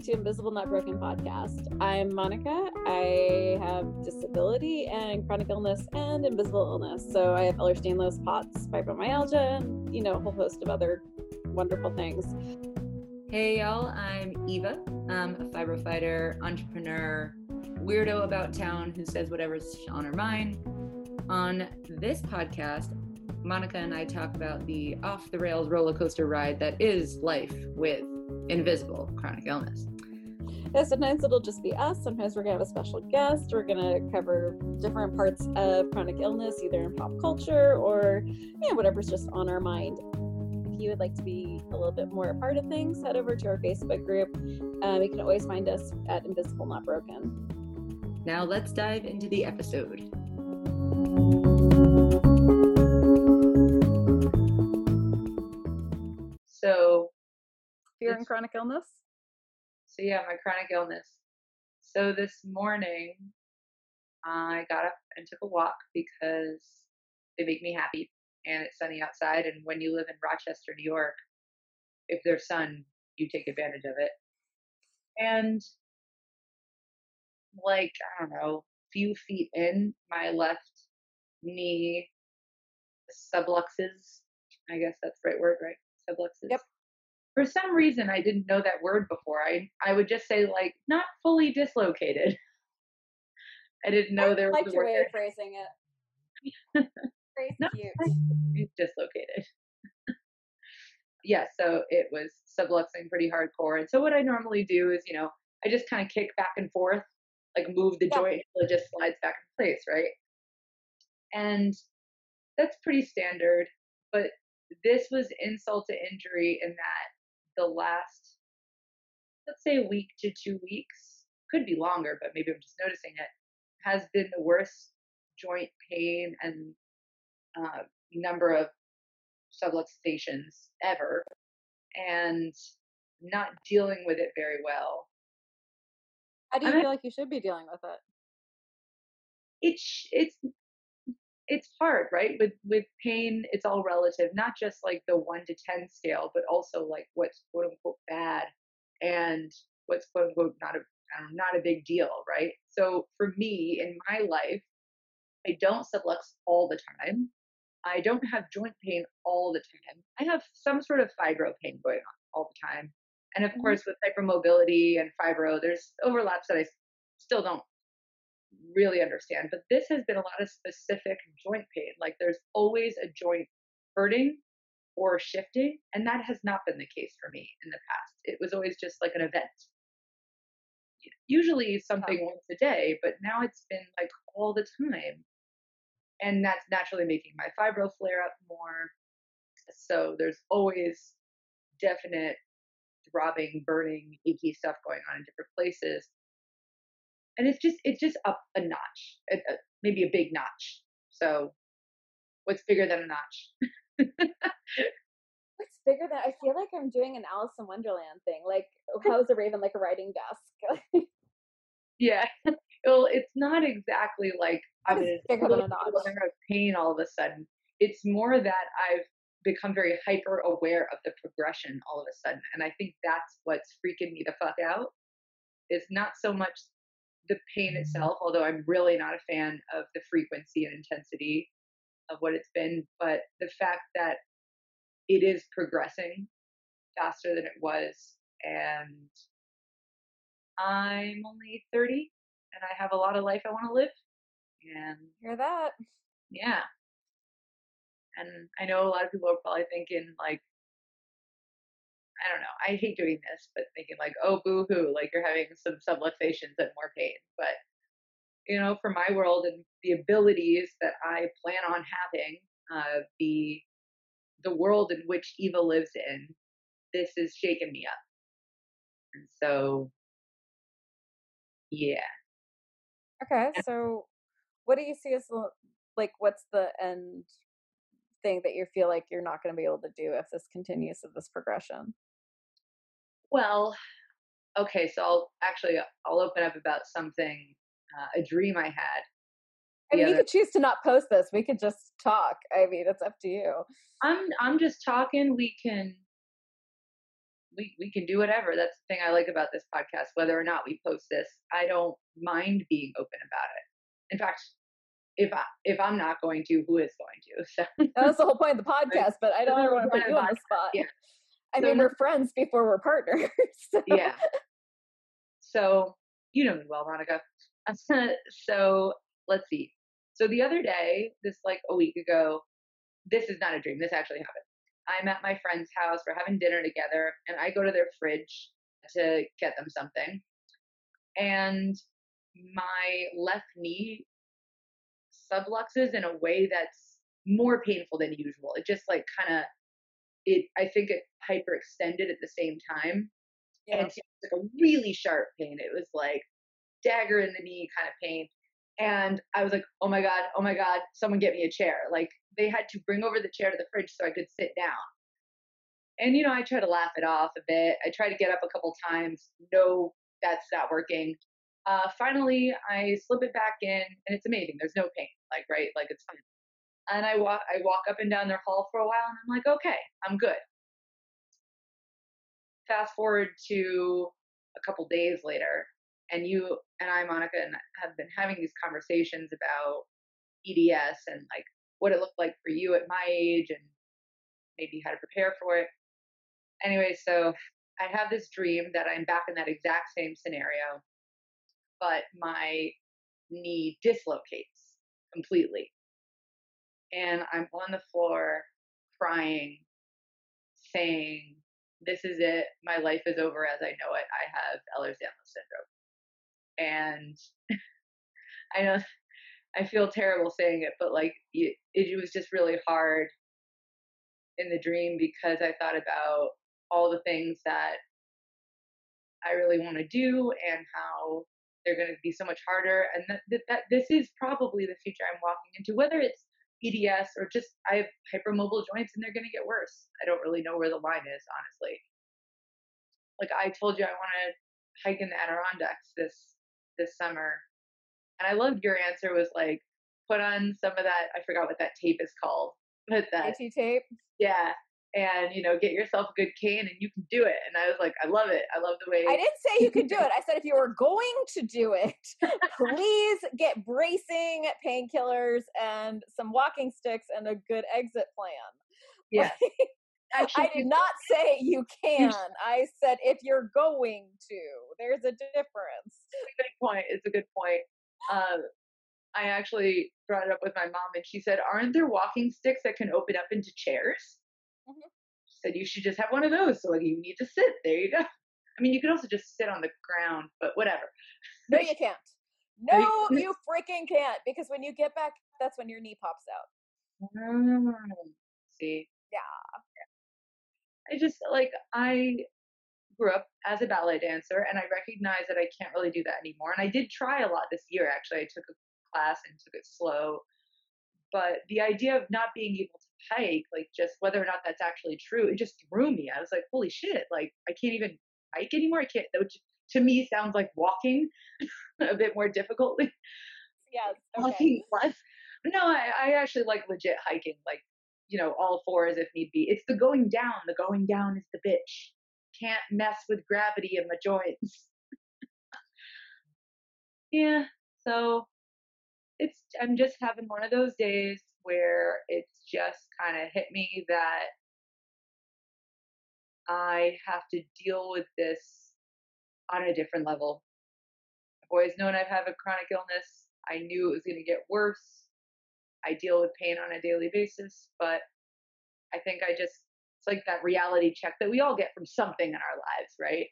welcome to Invisible Not Broken podcast. I'm Monica. I have disability and chronic illness and invisible illness. So I have Ehlers-Danlos, POTS, fibromyalgia, and you know a whole host of other wonderful things. Hey y'all, I'm Eva. I'm a fibro fighter, entrepreneur, weirdo about town who says whatever's on her mind. On this podcast, Monica and I talk about the off the rails roller coaster ride that is life with invisible chronic illness. Yeah, sometimes it'll just be us. Sometimes we're gonna have a special guest. We're gonna cover different parts of chronic illness, either in pop culture or you know, whatever's just on our mind. If you would like to be a little bit more a part of things, head over to our Facebook group. Um, you can always find us at Invisible Not Broken. Now let's dive into the episode. So Fear and chronic illness? So yeah, my chronic illness. So this morning, I got up and took a walk because they make me happy and it's sunny outside. And when you live in Rochester, New York, if there's sun, you take advantage of it. And like, I don't know, few feet in, my left knee subluxes. I guess that's the right word, right? Subluxes. Yep for some reason I didn't know that word before. I I would just say like not fully dislocated. I didn't know I there was a word. way of phrasing it. No, cute. dislocated. yeah, so it was subluxing pretty hardcore. And so what I normally do is, you know, I just kind of kick back and forth, like move the Yeah. joint until it just slides back in place, right? And that's pretty standard. But this was insult to injury in that the last, let's say, a week to two weeks, could be longer, but maybe I'm just noticing it, has been the worst joint pain and uh, number of subluxations ever, and not dealing with it very well. How do you I'm- feel like you should be dealing with it? It's it's it's hard, right? With with pain, it's all relative, not just like the one to ten scale, but also like what's quote unquote bad and what's quote unquote not a I don't a big deal, right? So for me in my life, I don't sublux all the time. I don't have joint pain all the time. I have some sort of fibro pain going on all the time. And of Mhm. course, with hypermobility and fibro, there's overlaps that I still don't really understand. But this has been a lot of specific joint pain. Like there's always a joint hurting or shifting. And that has not been the case for me in the past. It was always just like an event. Usually something once a day, but now it's been like all the time. And that's naturally making my fibro flare up more. So there's always definite throbbing, burning, achy stuff going on in different places. And it's just it's just up a notch, a, a, maybe a big notch. So what's bigger than a notch? What's bigger than I feel like I'm doing an Alice in Wonderland thing. Like how's a raven like a writing desk? yeah. Well, it's not exactly like I'm in a pain all of a sudden. It's more that I've become very hyper aware of the progression all of a sudden. And I think that's what's freaking me the fuck out. Is not so much the pain itself, although I'm really not a fan of the frequency and intensity of what it's been, but the fact that it is progressing faster than it was. And I'm only 30 and I have a lot of life I want to live. And Hear that? yeah. And I know a lot of people are probably thinking, like, I don't know, I hate doing this, but thinking, like, oh, boo hoo, like you're having some subluxations and more pain. But, you know, for my world and the abilities that I plan on having, uh, the the world in which Eva lives in, this is shaking me up. And so, yeah. Okay, so what do you see as like what's the end thing that you feel like you're not going to be able to do if this continues of this progression? Well, okay, so I'll actually I'll open up about something, uh, a dream I had. I mean, you could choose to not post this. We could just talk. I mean, it's up to you. I'm I'm just talking. We can we we can do whatever. That's the thing I like about this podcast. Whether or not we post this, I don't mind being open about it. In fact, if I if I'm not going to, who is going to? So that's the whole point of the podcast. But I don't ever want to put you on the spot. Yeah. I mean, we're friends before we're partners. So. Yeah. So you know me well, Monica. so let's see. So the other day, this like a week ago, this is not a dream. This actually happened. I'm at my friend's house. We're having dinner together, and I go to their fridge to get them something. And my left knee subluxes in a way that's more painful than usual. It just like kind of it. I think it hyperextended at the same time, yeah. and it's like a really sharp pain. It was like dagger in the knee kind of pain. And I was like, oh my God, oh my God, someone get me a chair. Like they had to bring over the chair to the fridge so I could sit down. And, you know, I try to laugh it off a bit. I try to get up a couple times. No, that's not working. Uh, finally, I slip it back in and it's amazing. There's no pain, like, right? Like it's fine. And I walk, I walk up and down their hall for a while and I'm like, okay, I'm good. Fast forward to a couple days later and you and I, Monica, and have been having these conversations about EDS and like what it looked like for you at my age and maybe how to prepare for it. Anyway, so I have this dream that I'm back in that exact same scenario, but my knee dislocates completely. And I'm on the floor crying, saying, This is it. My life is over as I know it. I have Ehlers-Danlos syndrome and I know I feel terrible saying it, but like it, it was just really hard in the dream because I thought about all the things that I really want to do and how they're going to be so much harder, and that, that, that this is probably the future I'm walking into, whether it's EDS or just I have hypermobile joints and they're going to get worse. I don't really know where the line is, honestly. Like I told you, I want to hike in the Adirondacks this this summer. And I loved your answer was like, put on some of that, I forgot what that tape is called. But that KT tape. Yeah. And you know, get yourself a good cane and you can do it. And I was like, I love it. I love the way I didn't say you could do it. I said if you were going to do it, please get bracing painkillers and some walking sticks and a good exit plan. Yeah. Actually, I did not say you can. I said if you're going to. There's a difference. It's a good point. It's a good point. Um, I actually brought it up with my mom, and she said, "Aren't there walking sticks that can open up into chairs?" Mm-hmm. Said, "You should just have one of those. So like you need to sit. There you go. I mean, you could also just sit on the ground, but whatever." No, you can't. No, you freaking can't. Because when you get back, that's when your knee pops out. Mm, see. Yeah. I just like I grew up as a ballet dancer and I recognize that I can't really do that anymore. And I did try a lot this year actually. I took a class and took it slow. But the idea of not being able to hike, like just whether or not that's actually true, it just threw me. I was like, holy shit, like I can't even hike anymore. I can't which to me sounds like walking a bit more difficult. Yes. Okay. Walking less. No, I, I actually like legit hiking. Like you know, all fours if need be. It's the going down. The going down is the bitch. Can't mess with gravity in my joints. yeah, so it's I'm just having one of those days where it's just kind of hit me that I have to deal with this on a different level. I've always known I've had a chronic illness. I knew it was going to get worse. I deal with pain on a daily basis, but I think I just it's like that reality check that we all get from something in our lives, right?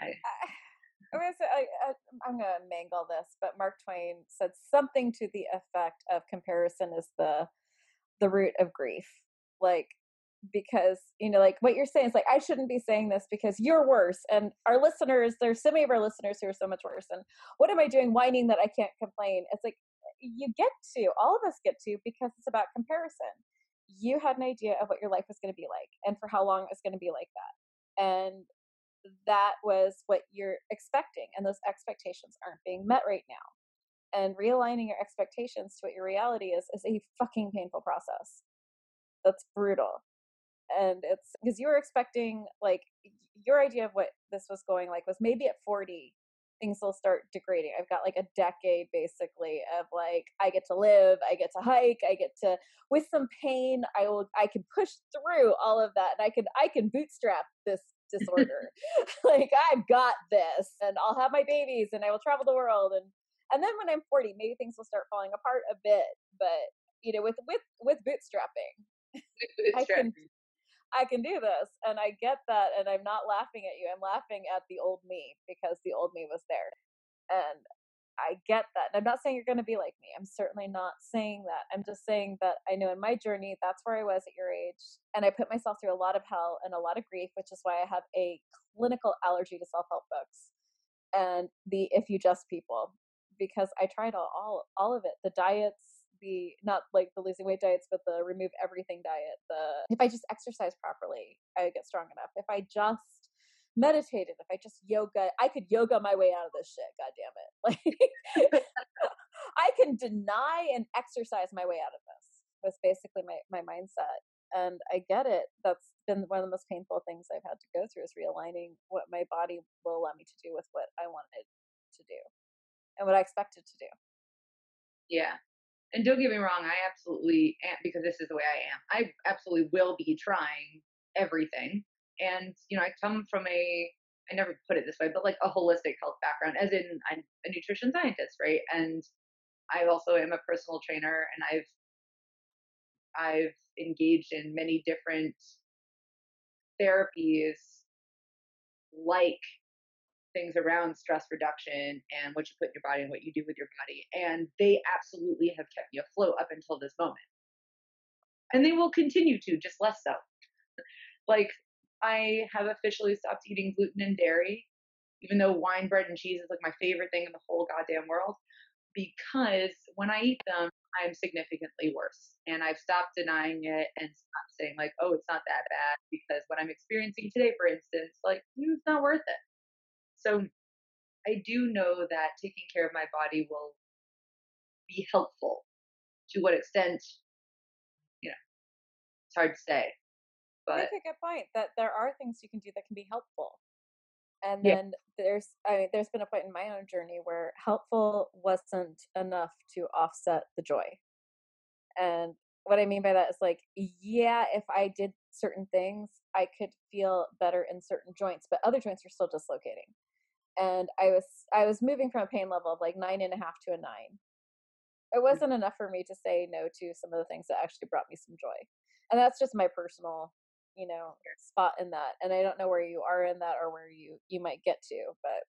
I, I'm gonna I, am gonna mangle this, but Mark Twain said something to the effect of comparison is the the root of grief. Like because you know like what you're saying is like i shouldn't be saying this because you're worse and our listeners there's so many of our listeners who are so much worse and what am i doing whining that i can't complain it's like you get to, all of us get to, because it's about comparison. You had an idea of what your life was going to be like and for how long it was going to be like that. And that was what you're expecting. And those expectations aren't being met right now. And realigning your expectations to what your reality is is a fucking painful process. That's brutal. and it's because you were expecting like your idea of what this was going like was maybe at 40 things will start degrading. I've got like a decade basically of like I get to live, I get to hike, I get to with some pain, I will I can push through all of that and I can I can bootstrap this disorder. like I've got this and I'll have my babies and I will travel the world and and then when I'm 40, maybe things will start falling apart a bit, but you know, with with with bootstrapping. bootstrapping. I can I can do this. And I get that. And I'm not laughing at you. I'm laughing at the old me because the old me was there. And I get that. And I'm not saying you're going to be like me. I'm certainly not saying that. I'm just saying that I know in my journey, that's where I was at your age. And I put myself through a lot of hell and a lot of grief, which is why I have a clinical allergy to self help books and the if you just people because I tried all, all, all of it the diets, the not like the losing weight diets, but the remove everything diet. The if I just exercise properly, I get strong enough. If I just meditated, if I just yoga, I could yoga my way out of this shit. God damn it! Like I can deny and exercise my way out of this. Was basically my my mindset, and I get it. That's been one of the most painful things I've had to go through is realigning what my body will allow me to do with what I wanted to do and what I expected to do. Yeah, and don't get me wrong, I absolutely am because this is the way I am. I absolutely will be trying everything. And, you know, I come from a, I never put it this way, but like a holistic health background, as in I'm a nutrition scientist, right? And I also am a personal trainer and I've, I've engaged in many different therapies like things around stress reduction and what you put in your body and what you do with your body. And they absolutely have kept me afloat up until this moment. And they will continue to, just less so. like, I have officially stopped eating gluten and dairy, even though wine, bread, and cheese is like my favorite thing in the whole goddamn world, because when I eat them, I'm significantly worse. And I've stopped denying it and stopped saying, like, oh, it's not that bad. Because what I'm experiencing today, for instance, like, mm, it's not worth it. So I do know that taking care of my body will be helpful. To what extent, you know, it's hard to say. But That's a good point. That there are things you can do that can be helpful. And then yeah. there's I mean, there's been a point in my own journey where helpful wasn't enough to offset the joy. And what I mean by that is like, yeah, if I did certain things, I could feel better in certain joints, but other joints were still dislocating and I was I was moving from a pain level of like nine and a half to a nine. It mm. wasn't enough for me to say no to some of the things that actually brought me some joy, and that's just my personal, you know, spot in that. And I don't know where you are in that or where you you might get to, but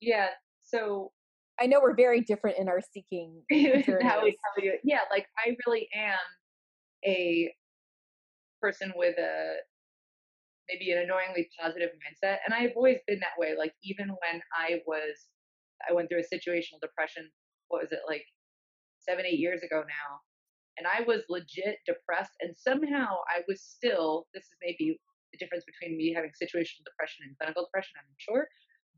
yeah. So I know we're very different in our seeking. how we, how we, yeah, like I really am a person with a maybe an annoyingly positive mindset. And I've always been that way. Like even when I was, I went through a situational depression. What was it like seven, eight years ago now? And I was legit depressed. And somehow I was still, this is maybe the difference between me having situational depression and clinical depression, I'm sure.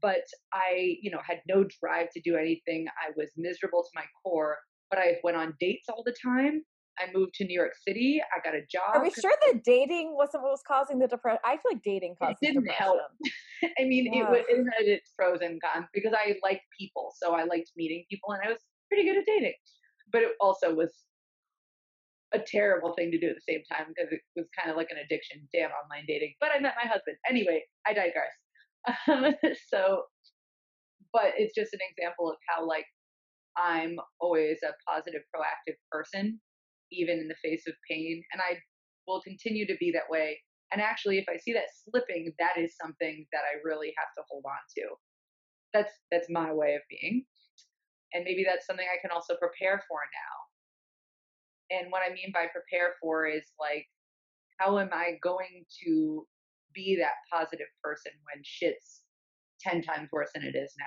But I, you know, had no drive to do anything. I was miserable to my core, but I went on dates all the time. I moved to New York City. I got a job. Are we sure that dating wasn't what was causing the depression? I feel like dating causes it didn't depression. help. I mean, yeah. it, it had its pros and cons because I liked people, so I liked meeting people, and I was pretty good at dating. But it also was a terrible thing to do at the same time because it was kind of like an addiction. Damn online dating. But I met my husband anyway. I digress. Um, so, but it's just an example of how like I'm always a positive, proactive person even in the face of pain. And I will continue to be that way. And actually, if I see that slipping, that is something that I really have to hold on to. That's that's my way of being. And maybe that's something I can also prepare for now. And what I mean by prepare for is like, how am I going to be that positive person when shit's 10 times worse than it is now?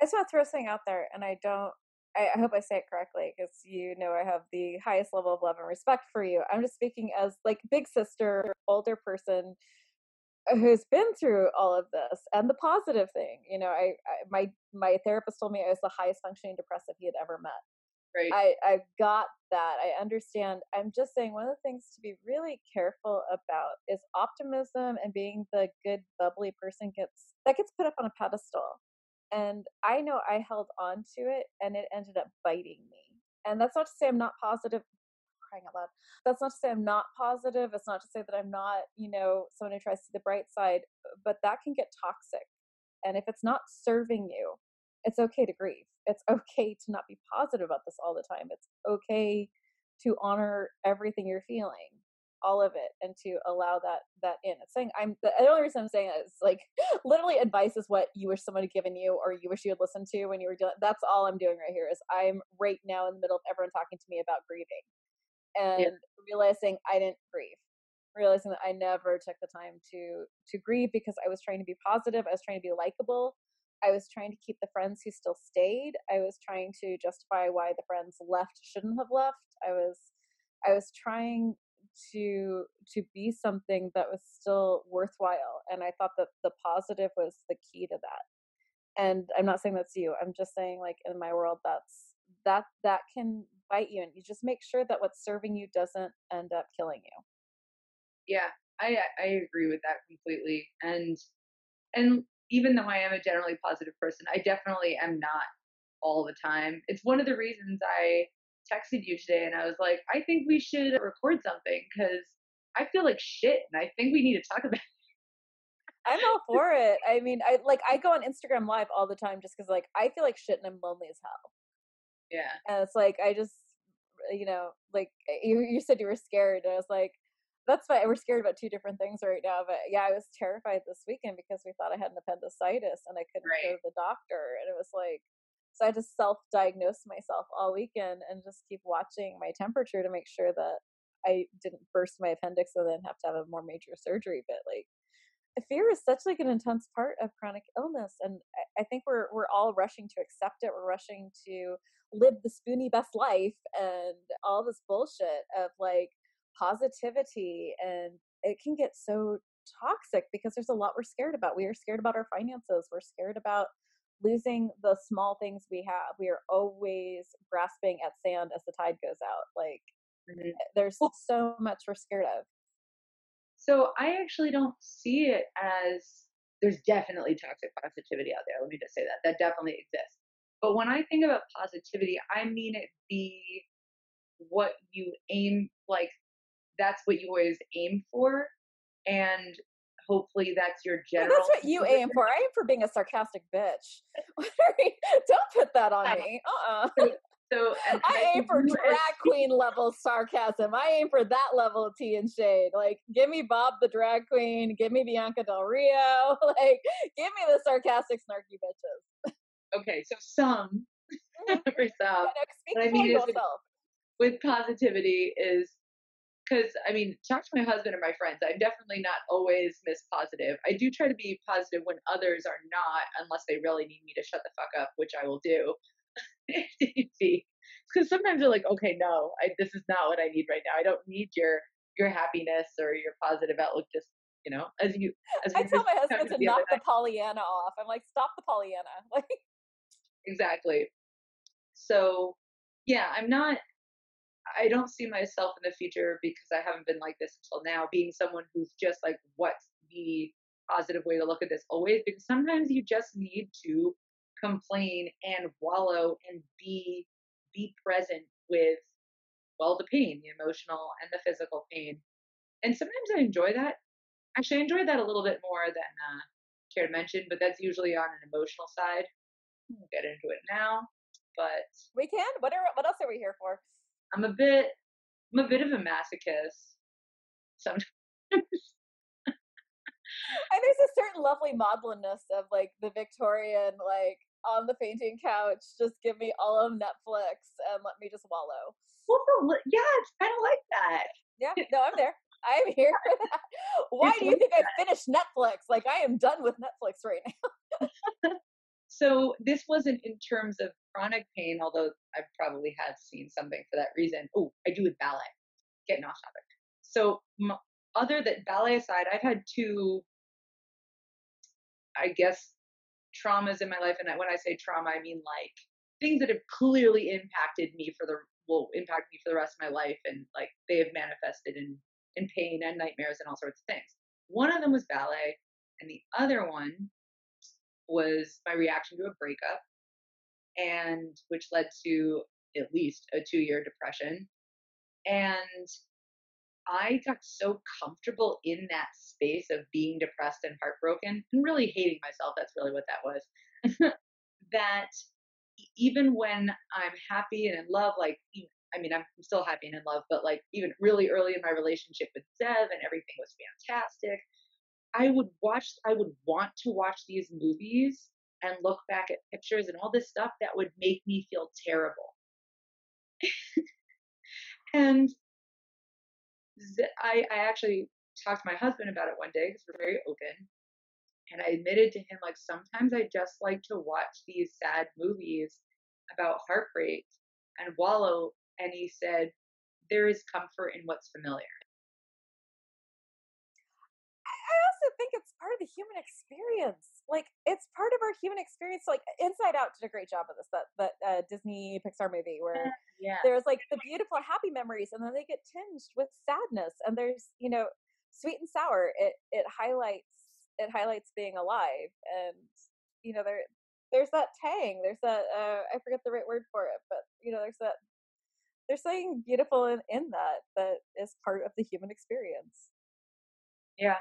I just want to throw something out there, and I don't I, I hope I say it correctly because you know I have the highest level of love and respect for you. I'm just speaking as like big sister, older person who's been through all of this and the positive thing you know I, I, my my therapist told me i was the highest functioning depressive he had ever met Right. I I got that. I understand. I'm just saying one of the things to be really careful about is optimism and being the good bubbly person gets that gets put up on a pedestal. And I know I held on to it and it ended up biting me. And that's not to say I'm not positive crying out loud. That's not to say I'm not positive. It's not to say that I'm not, you know, someone who tries to see the bright side, but that can get toxic. And if it's not serving you, it's okay to grieve. It's okay to not be positive about this all the time. It's okay to honor everything you're feeling, all of it, and to allow that that in. It's saying I'm the only reason I'm saying it is like literally advice is what you wish someone had given you or you wish you had listened to when you were doing. That's all I'm doing right here. Is I'm right now in the middle of everyone talking to me about grieving and yeah. realizing I didn't grieve realizing that I never took the time to to grieve because I was trying to be positive, I was trying to be likable, I was trying to keep the friends who still stayed. I was trying to justify why the friends left shouldn't have left. I was I was trying to to be something that was still worthwhile and I thought that the positive was the key to that. And I'm not saying that's you. I'm just saying like in my world that's that that can bite you and you just make sure that what's serving you doesn't end up killing you. Yeah, I I agree with that completely. And and even though I am a generally positive person, I definitely am not all the time. It's one of the reasons I texted you today and I was like, I think we should record something because I feel like shit and I think we need to talk about it. I'm all for it. I mean, I like I go on Instagram live all the time just because like I feel like shit and I'm lonely as hell. Yeah. And it's like I just you know, like eh, you you said you were scared and I was like, that's why we're scared about two different things right now. But yeah, I was terrified this weekend because we thought I had an appendicitis and I couldn't right. go to the doctor. And it was like, so I just self diagnosed myself all weekend and just keep watching my temperature to make sure that I didn't burst my appendix and then have to have a more major surgery. But like, fear is such like an intense part of chronic illness and i think we're we're all rushing to accept it we're rushing to live the spoony best life and all this bullshit of like positivity and it can get so toxic because there's a lot we're scared about. We are scared about our finances. We're scared about losing the small things we have. We are always grasping at sand as the tide goes out. Like mm-hmm. there's so much we're scared of. So I actually don't see it as there's definitely toxic positivity out there. Let me just say that. That definitely exists. But when I think about positivity, I mean it be what you aim like that's what you always aim for and hopefully that's your general that's what you aim for i aim for being a sarcastic bitch don't put that on me uh-uh so, so I aim for drag queen level sarcasm. I aim for that level of tea and shade. Like, give me Bob the drag queen, give me Bianca Del Rio, like, give me the sarcastic, snarky bitches. Okay, so some mm-hmm. for some. Yeah, no, speak I mean, with positivity is because I mean, talk to my husband or my friends. I'm definitely not always miss positive. I do try to be positive when others are not, unless they really need me to shut the fuck up, which I will do. Because sometimes they're like, okay, no, I, this is not what I need right now. I don't need your your happiness or your positive outlook. Just you know, as you. As I tell my husband to knock the Pollyanna off. I'm like, stop the Pollyanna. Like. Exactly. So, yeah, I'm not I don't see myself in the future because I haven't been like this until now, being someone who's just like, what's the positive way to look at this always? Because sometimes you just need to complain and wallow and be be present with well the pain, the emotional and the physical pain. And sometimes I enjoy that. Actually, I enjoy that a little bit more than uh, care to mention, but that's usually on an emotional side. We'll get into it now, but we can. What are what else are we here for? I'm a bit I'm a bit of a masochist sometimes. and there's a certain lovely maudlinness of like the Victorian, like on the fainting couch, just give me all of Netflix and let me just wallow. Well, yeah, it's kind of like that. Yeah, no, I'm there. I'm here for that. Why do you think. I finished Netflix? Like I am done with Netflix right now. So this wasn't in terms of chronic pain, although I probably have seen something for that reason. Oh, I do with ballet. Getting off topic. So m- other than ballet aside, I've had two, I guess, traumas in my life. And when I say trauma, I mean like things that have clearly impacted me for the will impact me for the rest of my life and like they have manifested in in pain and nightmares and all sorts of things. One of them was ballet and the other one was my reaction to a breakup and which led to at least a 2-year depression. And I got so comfortable in that space of being depressed and heartbroken and really hating myself. That's really what that was. that even when I'm happy and in love, like, I mean, I'm still happy and in love, but like, even really early in my relationship with Zev and everything was fantastic. I would watch, I would want to watch these movies and look back at pictures and all this stuff that would make me feel terrible. and I, I actually talked to my husband about it one day because we're very open. And I admitted to him, like, sometimes I just like to watch these sad movies about heartbreak and wallow. And he said, there is comfort in what's familiar. I also think it's part of the human experience. Like, it's part of our human experience. Like, Inside Out did a great job of this, that, that uh, Disney Pixar movie where yeah. there's like the beautiful, happy memories, and then they get tinged with sadness. And there's, you know, sweet and sour. It, it highlights it highlights being alive and you know there there's that tang there's that uh, i forget the right word for it but you know there's that there's something beautiful in, in that that is part of the human experience yeah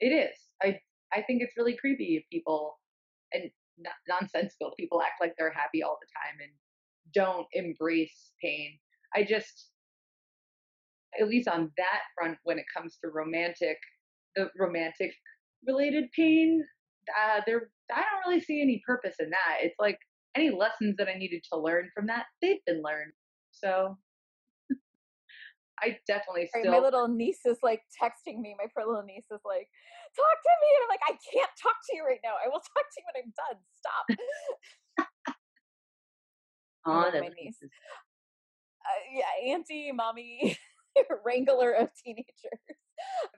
it is i i think it's really creepy if people and nonsensical people act like they're happy all the time and don't embrace pain i just at least on that front when it comes to romantic the romantic related pain, uh, there I don't really see any purpose in that. It's like any lessons that I needed to learn from that, they've been learned. So I definitely still. My little niece is like texting me. My poor little niece is like, "Talk to me," and I'm like, "I can't talk to you right now. I will talk to you when I'm done. Stop." oh, my niece. Uh, yeah, auntie, mommy, wrangler of teenagers.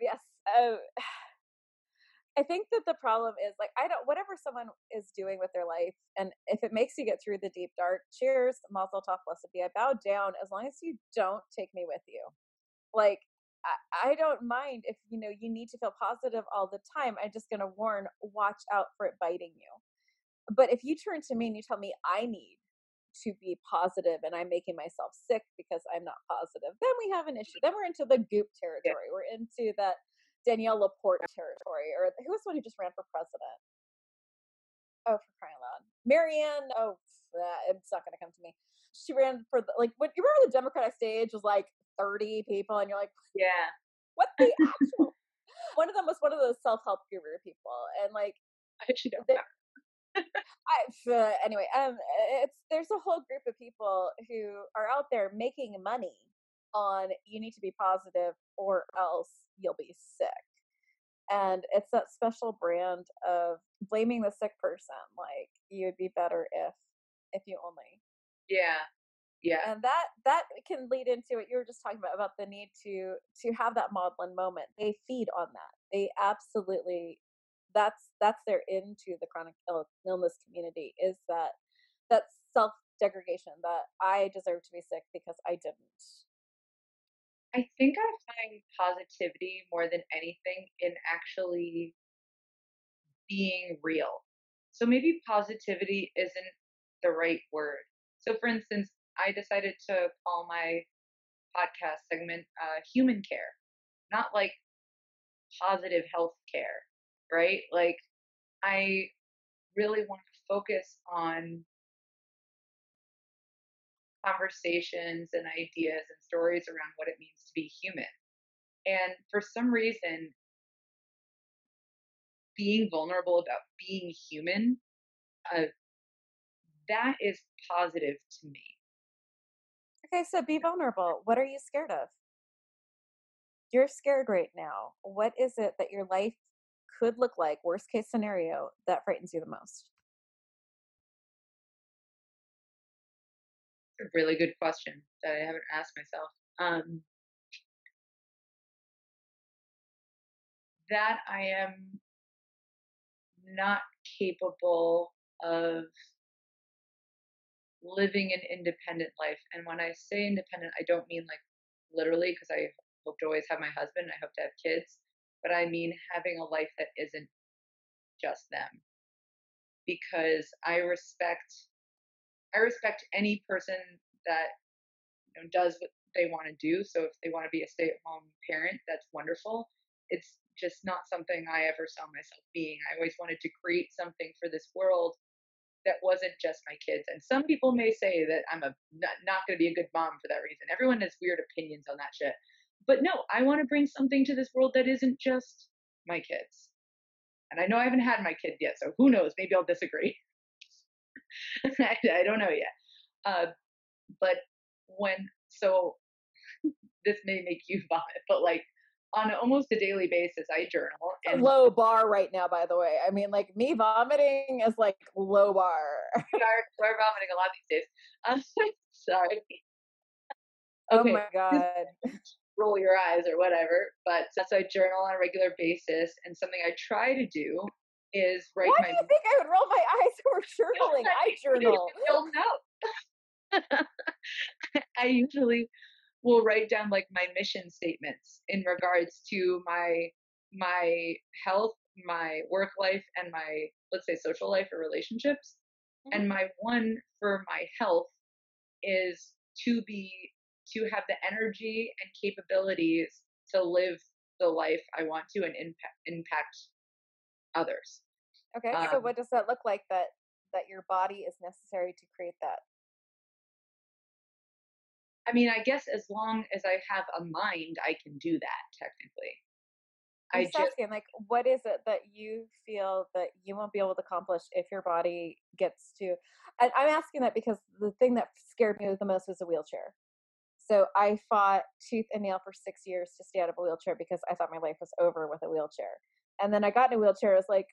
yes. Uh, I think that the problem is like I don't whatever someone is doing with their life, and if it makes you get through the deep dark, cheers, mazel tov, blessed be. I bow down as long as you don't take me with you. Like I, I don't mind if you know you need to feel positive all the time. I'm just gonna warn, watch out for it biting you. But if you turn to me and you tell me I need to be positive and I'm making myself sick because I'm not positive, then we have an issue. Then we're into the goop territory. Yeah. We're into that Danielle LaPorte territory, or who was the one who just ran for president? Oh, for crying out loud. Marianne, oh, it's not going to come to me. She ran for the, like, when you remember the Democratic stage was like 30 people, and you're like, yeah, what the actual? one of them was one of those self help guru people, and like, I actually don't know. I, uh, anyway, um, it's there's a whole group of people who are out there making money on you need to be positive or else you'll be sick. And it's that special brand of blaming the sick person, like you'd be better if if you only. Yeah. Yeah. And that that can lead into what you were just talking about about the need to to have that maudlin moment. They feed on that. They absolutely that's that's their into the chronic illness community is that that self degradation that I deserve to be sick because I didn't I think I find positivity more than anything in actually being real. So maybe positivity isn't the right word. So, for instance, I decided to call my podcast segment uh, Human Care, not like positive health care, right? Like, I really want to focus on conversations and ideas and stories around what it means to be human. And for some reason, being vulnerable about being human, uh, that is positive to me. Okay, so be vulnerable. What are you scared of? You're scared right now. What is it that your life could look like, worst case scenario, that frightens you the most? A really good question that I haven't asked myself. Um, that I am not capable of living an independent life. And when I say independent, I don't mean like literally because I hope to always have my husband, I hope to have kids, but I mean having a life that isn't just them. Because I respect I respect any person that you know, does what they want to do. So if they want to be a stay-at-home parent, that's wonderful. It's just not something I ever saw myself being. I always wanted to create something for this world that wasn't just my kids. And some people may say that I'm a not, not going to be a good mom for that reason. Everyone has weird opinions on that shit. But no, I want to bring something to this world that isn't just my kids. And I know I haven't had my kids yet, so who knows? Maybe I'll disagree. I, I, don't know yet. Uh, but when, so this may make you vomit, but like on almost a daily basis, I journal. And low bar right now, by the way. I mean, like me vomiting is like low bar. we are, we're vomiting a lot these days. I'm sorry. Oh okay. Oh my god. Roll your eyes or whatever. But so I journal on a regular basis, and something I try to do is write Why my. do you think I would roll my eyes for journaling? I journal. You'll know. I usually will write down like my mission statements in regards to my my health, my work life, and my let's say social life or relationships. Mm-hmm. And my one for my health is to be to have the energy and capabilities to live the life I want to and impact impact others. Okay, um, so what does that look like that that your body is necessary to create that? I mean, I guess as long as I have a mind, I can do that technically. I'm just asking, like, what is it that you feel that you won't be able to accomplish if your body gets to? And I'm asking that because the thing that scared me the most was a wheelchair. So I fought tooth and nail for six years to stay out of a wheelchair because I thought my life was over with a wheelchair. And then I got in a wheelchair. I was like,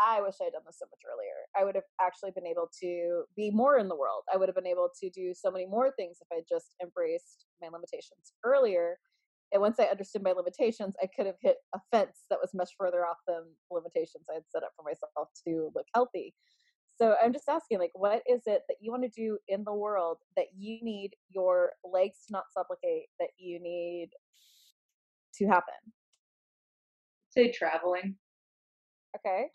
I wish I had done this so much earlier. I would have actually been able to be more in the world. I would have been able to do so many more things if I just embraced my limitations earlier. And once I understood my limitations, I could have hit a fence that was much further off than the limitations I had set up for myself to look healthy. So I'm just asking, like, what is it that you want to do in the world that you need your legs to not subluxate, that you need to happen? Say traveling. Okay.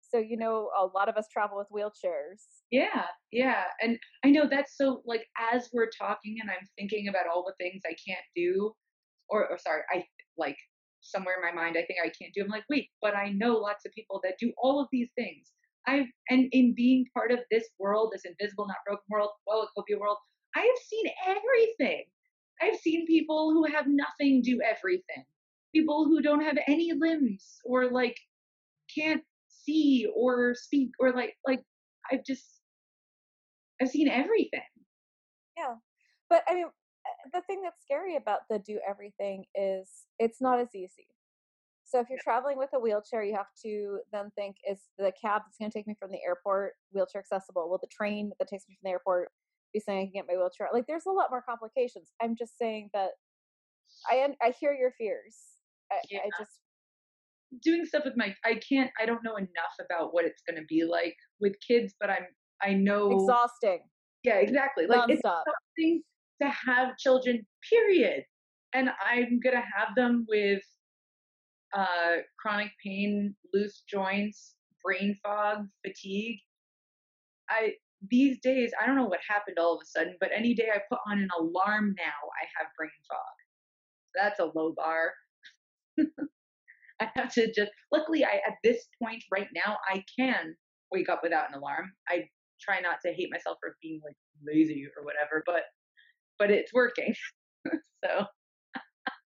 So you know a lot of us travel with wheelchairs. Yeah yeah and i know that's so like as we're talking and i'm thinking about all the things i can't do or, or sorry i like somewhere in my mind i think i can't do i'm like wait but i know lots of people that do all of these things. I've and in being part of this world this invisible not broken world Wellacopia world i have seen everything. I've seen people who have nothing do everything people who don't have any limbs or like can't see or speak or like like I've just I've seen everything. Yeah. But I mean uh, the thing that's scary about the do everything is it's not as easy. So if you're traveling with a wheelchair, you have to then think: Is the cab that's going to take me from the airport wheelchair accessible? Will the train that takes me from the airport be saying I can get my wheelchair? Like, there's a lot more complications. I'm just saying that I I hear your fears. I, yeah. I just doing stuff with my I can't I don't know enough about what it's going to be like with kids, but I'm I know exhausting. Yeah, exactly. Like it's something to have children. Period. And I'm gonna have them with uh, chronic pain, loose joints, brain fog, fatigue. I these days I don't know what happened all of a sudden, but any day I put on an alarm now, I have brain fog. That's a low bar. I have to just, luckily, I, at this point right now, I can wake up without an alarm. I try not to hate myself for being like lazy or whatever, but, but it's working. so.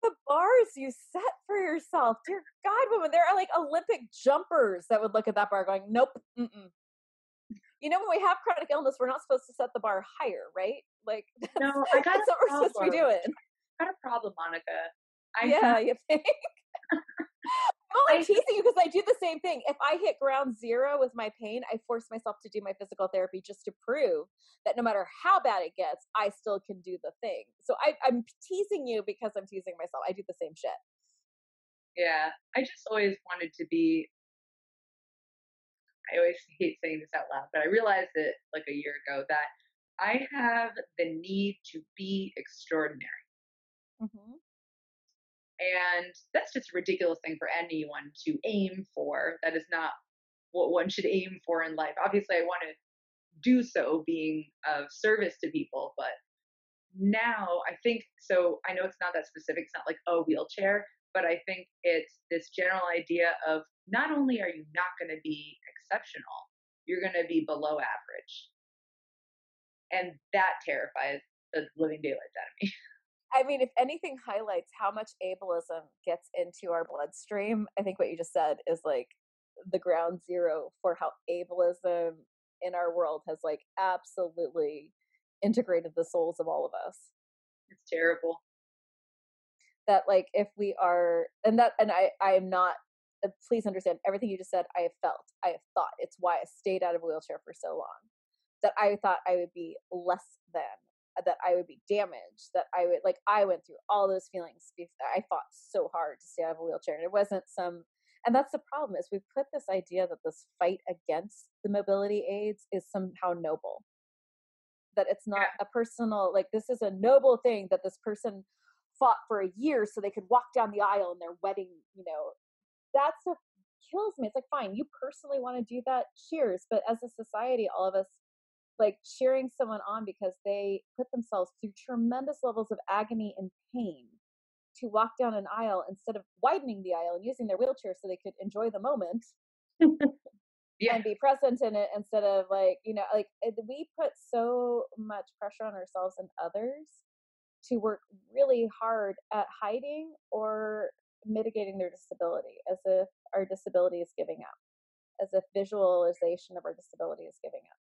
The bars you set for yourself, dear God, woman, there are like Olympic jumpers that would look at that bar going, nope, mm-mm. You know, when we have chronic illness, we're not supposed to set the bar higher, right? Like, no, I got that's what we're supposed to be doing. I got a problem, Monica. I yeah, have, you think? I'm teasing you because I do the same thing. If I hit ground zero with my pain, I force myself to do my physical therapy just to prove that no matter how bad it gets, I still can do the thing. So I, I'm teasing you because I'm teasing myself. I do the same shit. Yeah, I just always wanted to be. I always hate saying this out loud, but I realized it like a year ago that I have the need to be extraordinary. Mm-hmm. And that's just a ridiculous thing for anyone to aim for. That is not what one should aim for in life. Obviously, I want to do so being of service to people, but now I think so. I know it's not that specific, it's not like a wheelchair, but I think it's this general idea of not only are you not going to be exceptional, you're going to be below average. And that terrifies the living daylights out of me. I mean, if anything highlights how much ableism gets into our bloodstream, I think what you just said is like the ground zero for how ableism in our world has like absolutely integrated the souls of all of us. It's terrible. That like if we are and that and I I am not uh, please understand everything you just said I have felt, I have thought. It's why I stayed out of a wheelchair for so long. That I thought I would be less than that I would be damaged, that I would like I went through all those feelings. I fought so hard to stay out of a wheelchair, and it wasn't some. And that's the problem is we put this idea that this fight against the mobility aids is somehow noble. That it's not Yeah. a personal like this is a noble thing that this person fought for a year so they could walk down the aisle in their wedding. You know, that stuff kills me. It's like fine, you personally want to do that, cheers. But as a society, all of us like cheering someone on because they put themselves through tremendous levels of agony and pain to walk down an aisle instead of widening the aisle and using their wheelchair so they could enjoy the moment Yeah. and be present in it instead of like you know like eh, it- we put so much pressure on ourselves and others to work really hard at hiding or mitigating their disability as if our disability is giving up as if visualization of our disability is giving up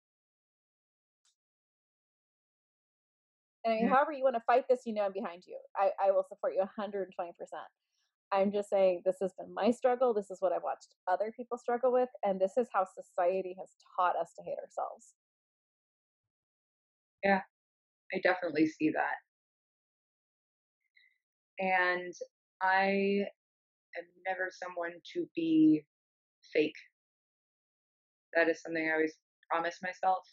And I mean, Yeah. however you want to fight this, you know I'm behind you. I, I will support you 120%. I'm just saying this has been my struggle. This is what I've watched other people struggle with. And this is how society has taught us to hate ourselves. Yeah, I definitely see that. And I am never someone to be fake. That is something I always promise myself.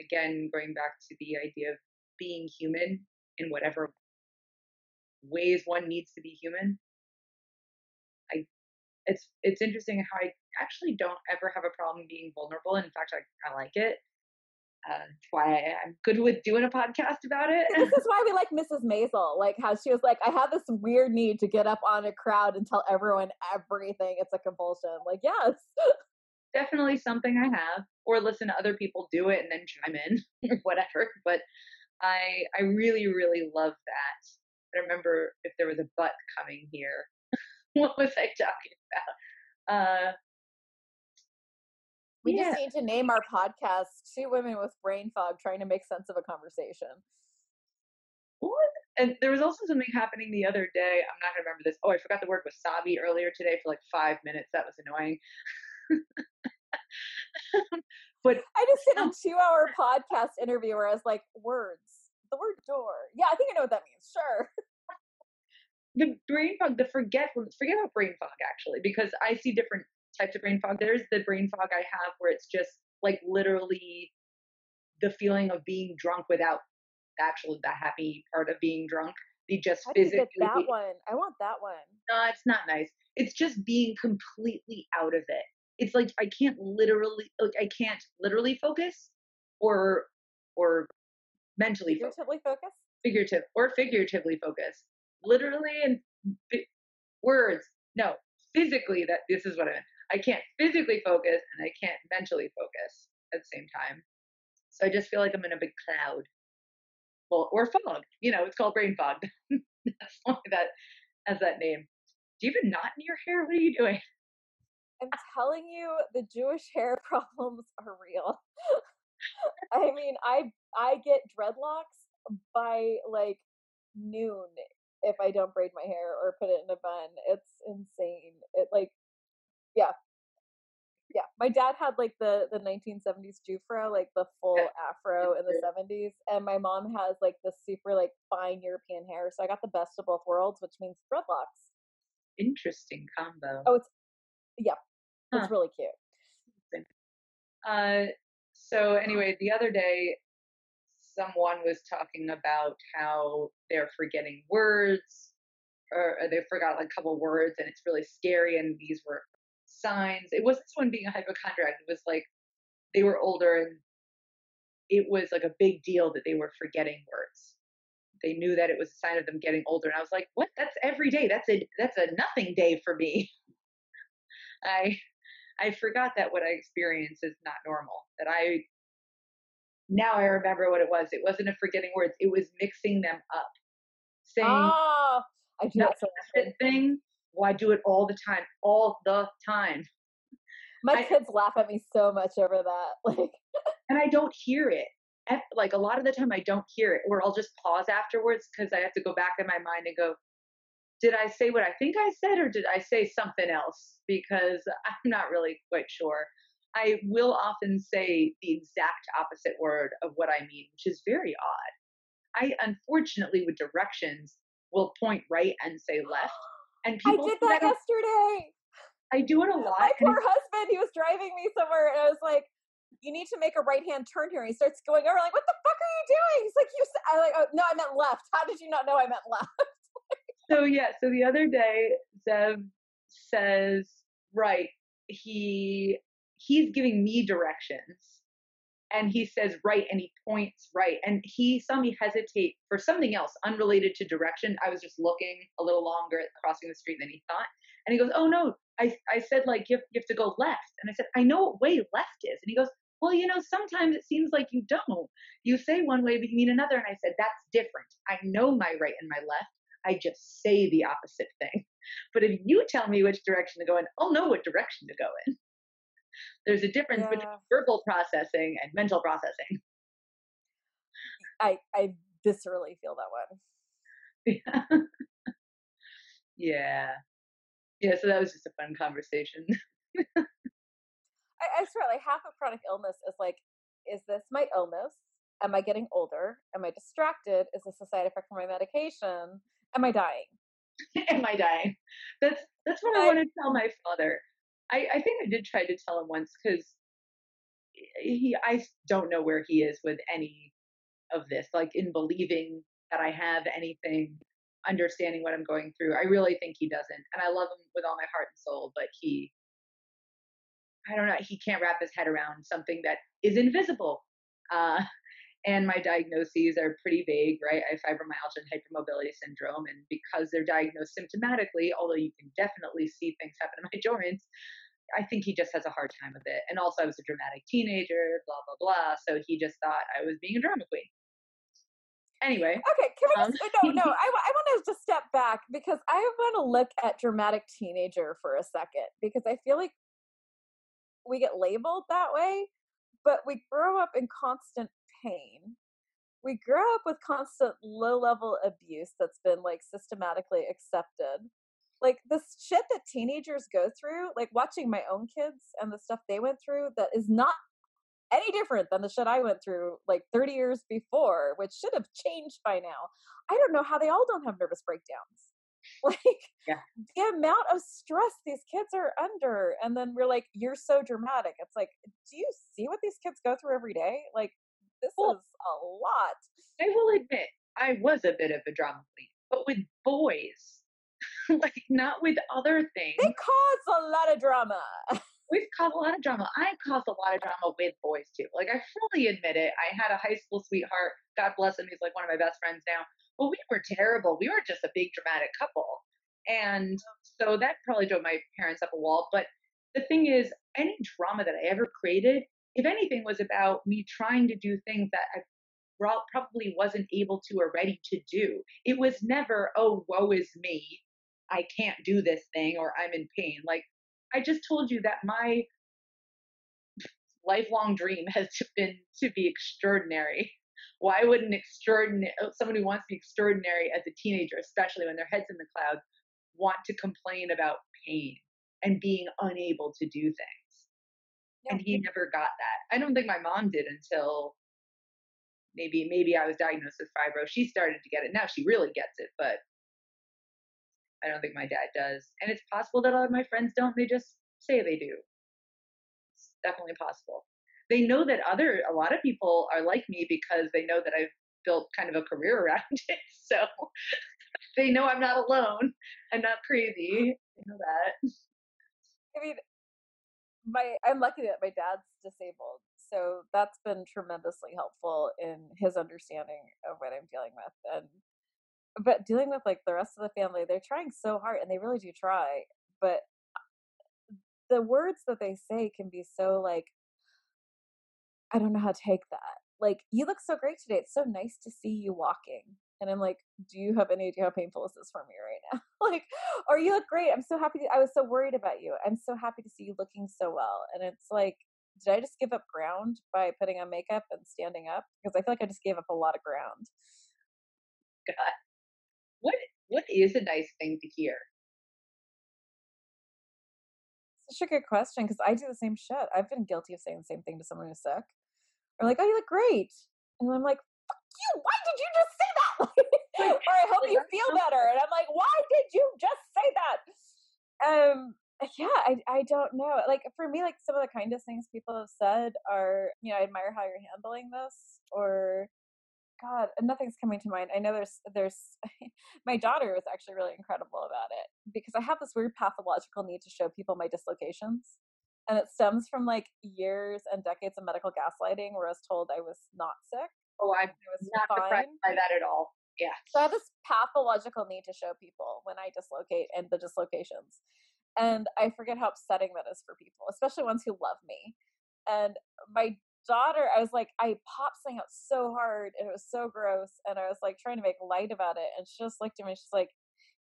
Again, going back to the idea of being human in whatever ways one needs to be human. I it's it's interesting how I actually don't ever have a problem being vulnerable. And in fact, I, I like it. Uh, that's why I, I'm good with doing a podcast about it. this is why we like Mrs. Maisel, like how she was like, I have this weird need to get up on a crowd and tell everyone everything. It's a compulsion. Like, yes. definitely something I have, or listen to other people do it and then chime in or whatever. But I I really really love that. I remember if there was a butt coming here, what was I talking about? Uh, We yeah, just need to name our podcast Two Women with Brain Fog Trying to Make Sense of a Conversation. what? And there was also something happening the other day. I'm not gonna remember this. Oh, I forgot the word wasabi earlier today for like five minutes. That was annoying. but I just did a two hour podcast interview where I was like, words. The word door. Yeah, I think I know what that means. Sure. the brain fog, the forget, forget about brain fog actually, because I see different types of brain fog. There's the brain fog I have where it's just like literally the feeling of being drunk without actually the happy part of being drunk. The just How physically. that one? I want that one. No, it's not nice. It's just being completely out of it. It's like I can't literally, like I can't literally focus, or or mentally focus. Figuratively focused? figurative or figuratively focus. Literally and fi- words. No physically that this is what i meant. I can't physically focus and i can't mentally focus at the same time. So i just feel like i'm in a big cloud. Well or fog you know it's called brain fog. That's why that has that name. Do you have a knot in your hair? What are you doing I'm telling you, the Jewish hair problems are real. I mean, I I get dreadlocks by like noon if I don't braid my hair or put it in a bun. It's insane. It like, yeah, yeah. My dad had like the the 1970s Jewfro, like the full afro in the true. 70s, and my mom has like the super like fine European hair. So I got the best of both worlds, which means dreadlocks. interesting combo Oh, it's yeah, Huh. it's really cute. Uh, so anyway, the other day, someone was talking about how they're forgetting words, or they forgot like a couple words, and it's really scary. And these were signs. It wasn't someone being a hypochondriac. It was like they were older, and it was like a big deal that they were forgetting words. They knew that it was a sign of them getting older, and I was like, "What? That's every day. That's a that's a nothing day for me." I I forgot that what I experience is not normal. That I now I remember what it was. It wasn't a forgetting words. It was mixing them up, saying Oh, I do that so thing. Well, I do it all the time, all the time, My I- kids laugh at me so much over that. Like, and I don't hear it. Like a lot of the time, I don't hear it, or I'll just pause afterwards because I have to go back in my mind and go, "Did I say what I think I said, or did I say something else?" Because I'm not really quite sure. I will often say the exact opposite word of what I mean, which is very odd. I unfortunately, with directions, will point right and say left, and people I did that yesterday. I do it a lot. My poor husband, he was driving me somewhere, and I was like, "You need to make a right hand turn here." And he starts going over, like, "What the fuck are you doing?" He's like, "You," s-" I like, oh, "No, I meant left." How did you not know I meant left? so yeah, so the other day, Zev says, right, he he's giving me directions, and he says right, and he points right, and he saw me hesitate for something else unrelated to direction. I was just looking a little longer at crossing the street than he thought, and he goes, oh no, I I said like you have, you have to go left, and I said I know what way left is, and he goes. Well, you know, sometimes it seems like you don't. You say one way, but you mean another. And I said, that's different. I know my right and my left. I just say the opposite thing. But if you tell me which direction to go in, I'll know what direction to go in. There's a difference between verbal processing and mental processing. I I viscerally feel that one. yeah. Yeah, so that was just a fun conversation. I, I swear, like half of chronic illness is like, is this my illness? Am I getting older? Am I distracted? Is this a side effect from my medication? Am I dying? Am I dying? That's that's what I, I- want to tell my father. I, I think I did try to tell him once because he I don't know where he is with any of this, like in believing that I have anything, understanding what I'm going through. I really think he doesn't. And I love him with all my heart and soul, but he I don't know, he can't wrap his head around something that is invisible. Uh and my diagnoses are pretty vague, right? I have fibromyalgia and hypermobility syndrome, and because they're diagnosed symptomatically, although you can definitely see things happen in my joints, I think he just has a hard time with it. And also, I was a dramatic teenager, blah blah blah. So he just thought I was being a drama queen. Anyway, Okay, can we Um, just, no, no, I, I want to just step back because I want to look at dramatic teenager for a second because I feel like we get labeled that way, but we grow up in constant pain. We grow up with constant low level abuse that's been like systematically accepted. Like this shit that teenagers go through, like watching my own kids and the stuff they went through that is not any different than the shit I went through like 30 years before, which should have changed by now. I don't know how they all don't have nervous breakdowns. Like Yeah. the amount of stress these kids are under, and then we're like, "You're so dramatic." It's like, do you see what these kids go through every day? Like, this Well- is a lot. I will admit I was a bit of a drama queen, but with boys, like not with other things. They cause a lot of drama. We've caused a lot of drama. I caused a lot of drama with boys too. Like I fully admit it. I had a high school sweetheart. God bless him. He's like one of my best friends now. But we were terrible. We were just a big dramatic couple. And so that probably drove my parents up a wall. But the thing is, any drama that I ever created, if anything, was about me trying to do things that I probably wasn't able to or ready to do. It was never, oh, woe is me. I can't do this thing or I'm in pain. Like I just told you that my lifelong dream has been to be extraordinary. Why would an extraordinary oh, someone who wants to be extraordinary as a teenager, especially when their head's in the clouds, want to complain about pain and being unable to do things? And he never got that. I don't think my mom did until maybe maybe I was diagnosed with fibro. She started to get it. Now she really gets it, but I don't think my dad does. And it's possible that a lot of my friends don't. They just say they do. It's definitely possible. They know that other a lot of people are like me because they know that I've built kind of a career around it. So they know I'm not alone. I'm not crazy. They know that. I mean, my I'm lucky that my dad's disabled, so that's been tremendously helpful in his understanding of what I'm dealing with. And but dealing with like the rest of the family, they're trying so hard, and they really do try. But uh, the words that they say can be so like, I don't know how to take that. Like, you look so great today. It's so nice to see you walking. And I'm like, do you have any idea how painful this is for me right now? like, or you look great. I'm so happy. To, I was so worried about you. I'm so happy to see you looking so well. And it's like, did I just give up ground by putting on makeup and standing up? Because I feel like I just gave up a lot of ground. God, what what is a nice thing to hear? Such a good question because I do the same shit. I've been guilty of saying the same thing to someone who's sick. Or like, oh, you look great, and I'm like, you. Why did you just say that? or I hope you feel better, and I'm like, why did you just say that? Um, yeah, I I don't know. Like for me, like some of the kindest things people have said are, you know, I admire how you're handling this, or God, nothing's coming to mind. I know there's there's my daughter was actually really incredible about it because I have this weird pathological need to show people my dislocations. And it stems from like years and decades of medical gaslighting where I was told I was not sick. Oh, I'm was not surprised by that at all. Yeah. So I have this pathological need to show people when I dislocate and the dislocations. And I forget how upsetting that is for people, especially ones who love me. And my daughter, I was like, I popped something out so hard and it was so gross. And I was like trying to make light about it. And she just looked at me. She's like,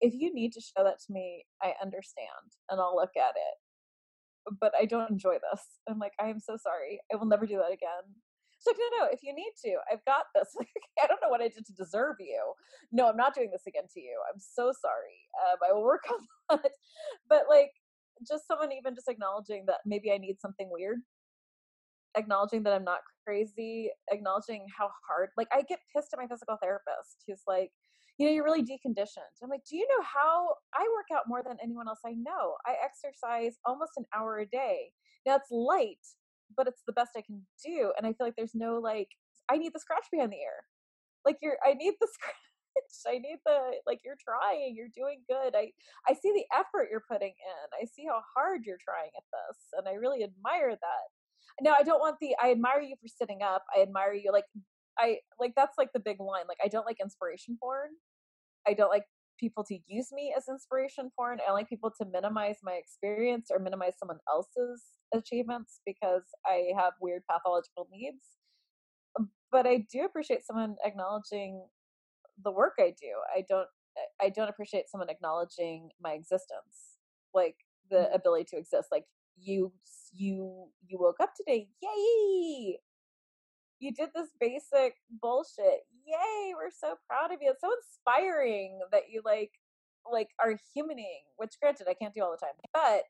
if you need to show that to me, I understand and I'll look at it. But I don't enjoy this. I'm like, I am so sorry. I will never do that again. She's like, no, no, if you need to, I've got this. I don't know what I did to deserve you. No, I'm not doing this again to you. I'm so sorry. Um, I will work on that. But like, just someone even just acknowledging that maybe I need something weird acknowledging that I'm not crazy, acknowledging how hard, like, I get pissed at my physical therapist who's like, you know, you're really deconditioned. I'm like, do you know how I work out more than anyone else I know? I exercise almost an hour a day. Now it's light, but it's the best I can do. And I feel like there's no like, I need the scratch behind the ear. Like you're, I need the scratch. I need the like you're trying, you're doing good. I I see the effort you're putting in. I see how hard you're trying at this, and I really admire that no, I don't want the I admire you for sitting up. I admire you like I like that's like the big line. Like I don't like inspiration porn. I don't like people to use me as inspiration porn. I like people to minimize my experience or minimize someone else's achievements because I have weird pathological needs. Um, but I do appreciate someone acknowledging the work I do. I don't I don't appreciate someone acknowledging my existence. Like the mm. ability to exist. Like you you you woke up today yay you did this basic bullshit. Yay we're so proud of you. It's so inspiring that you like like are humaning which granted i can't do all the time but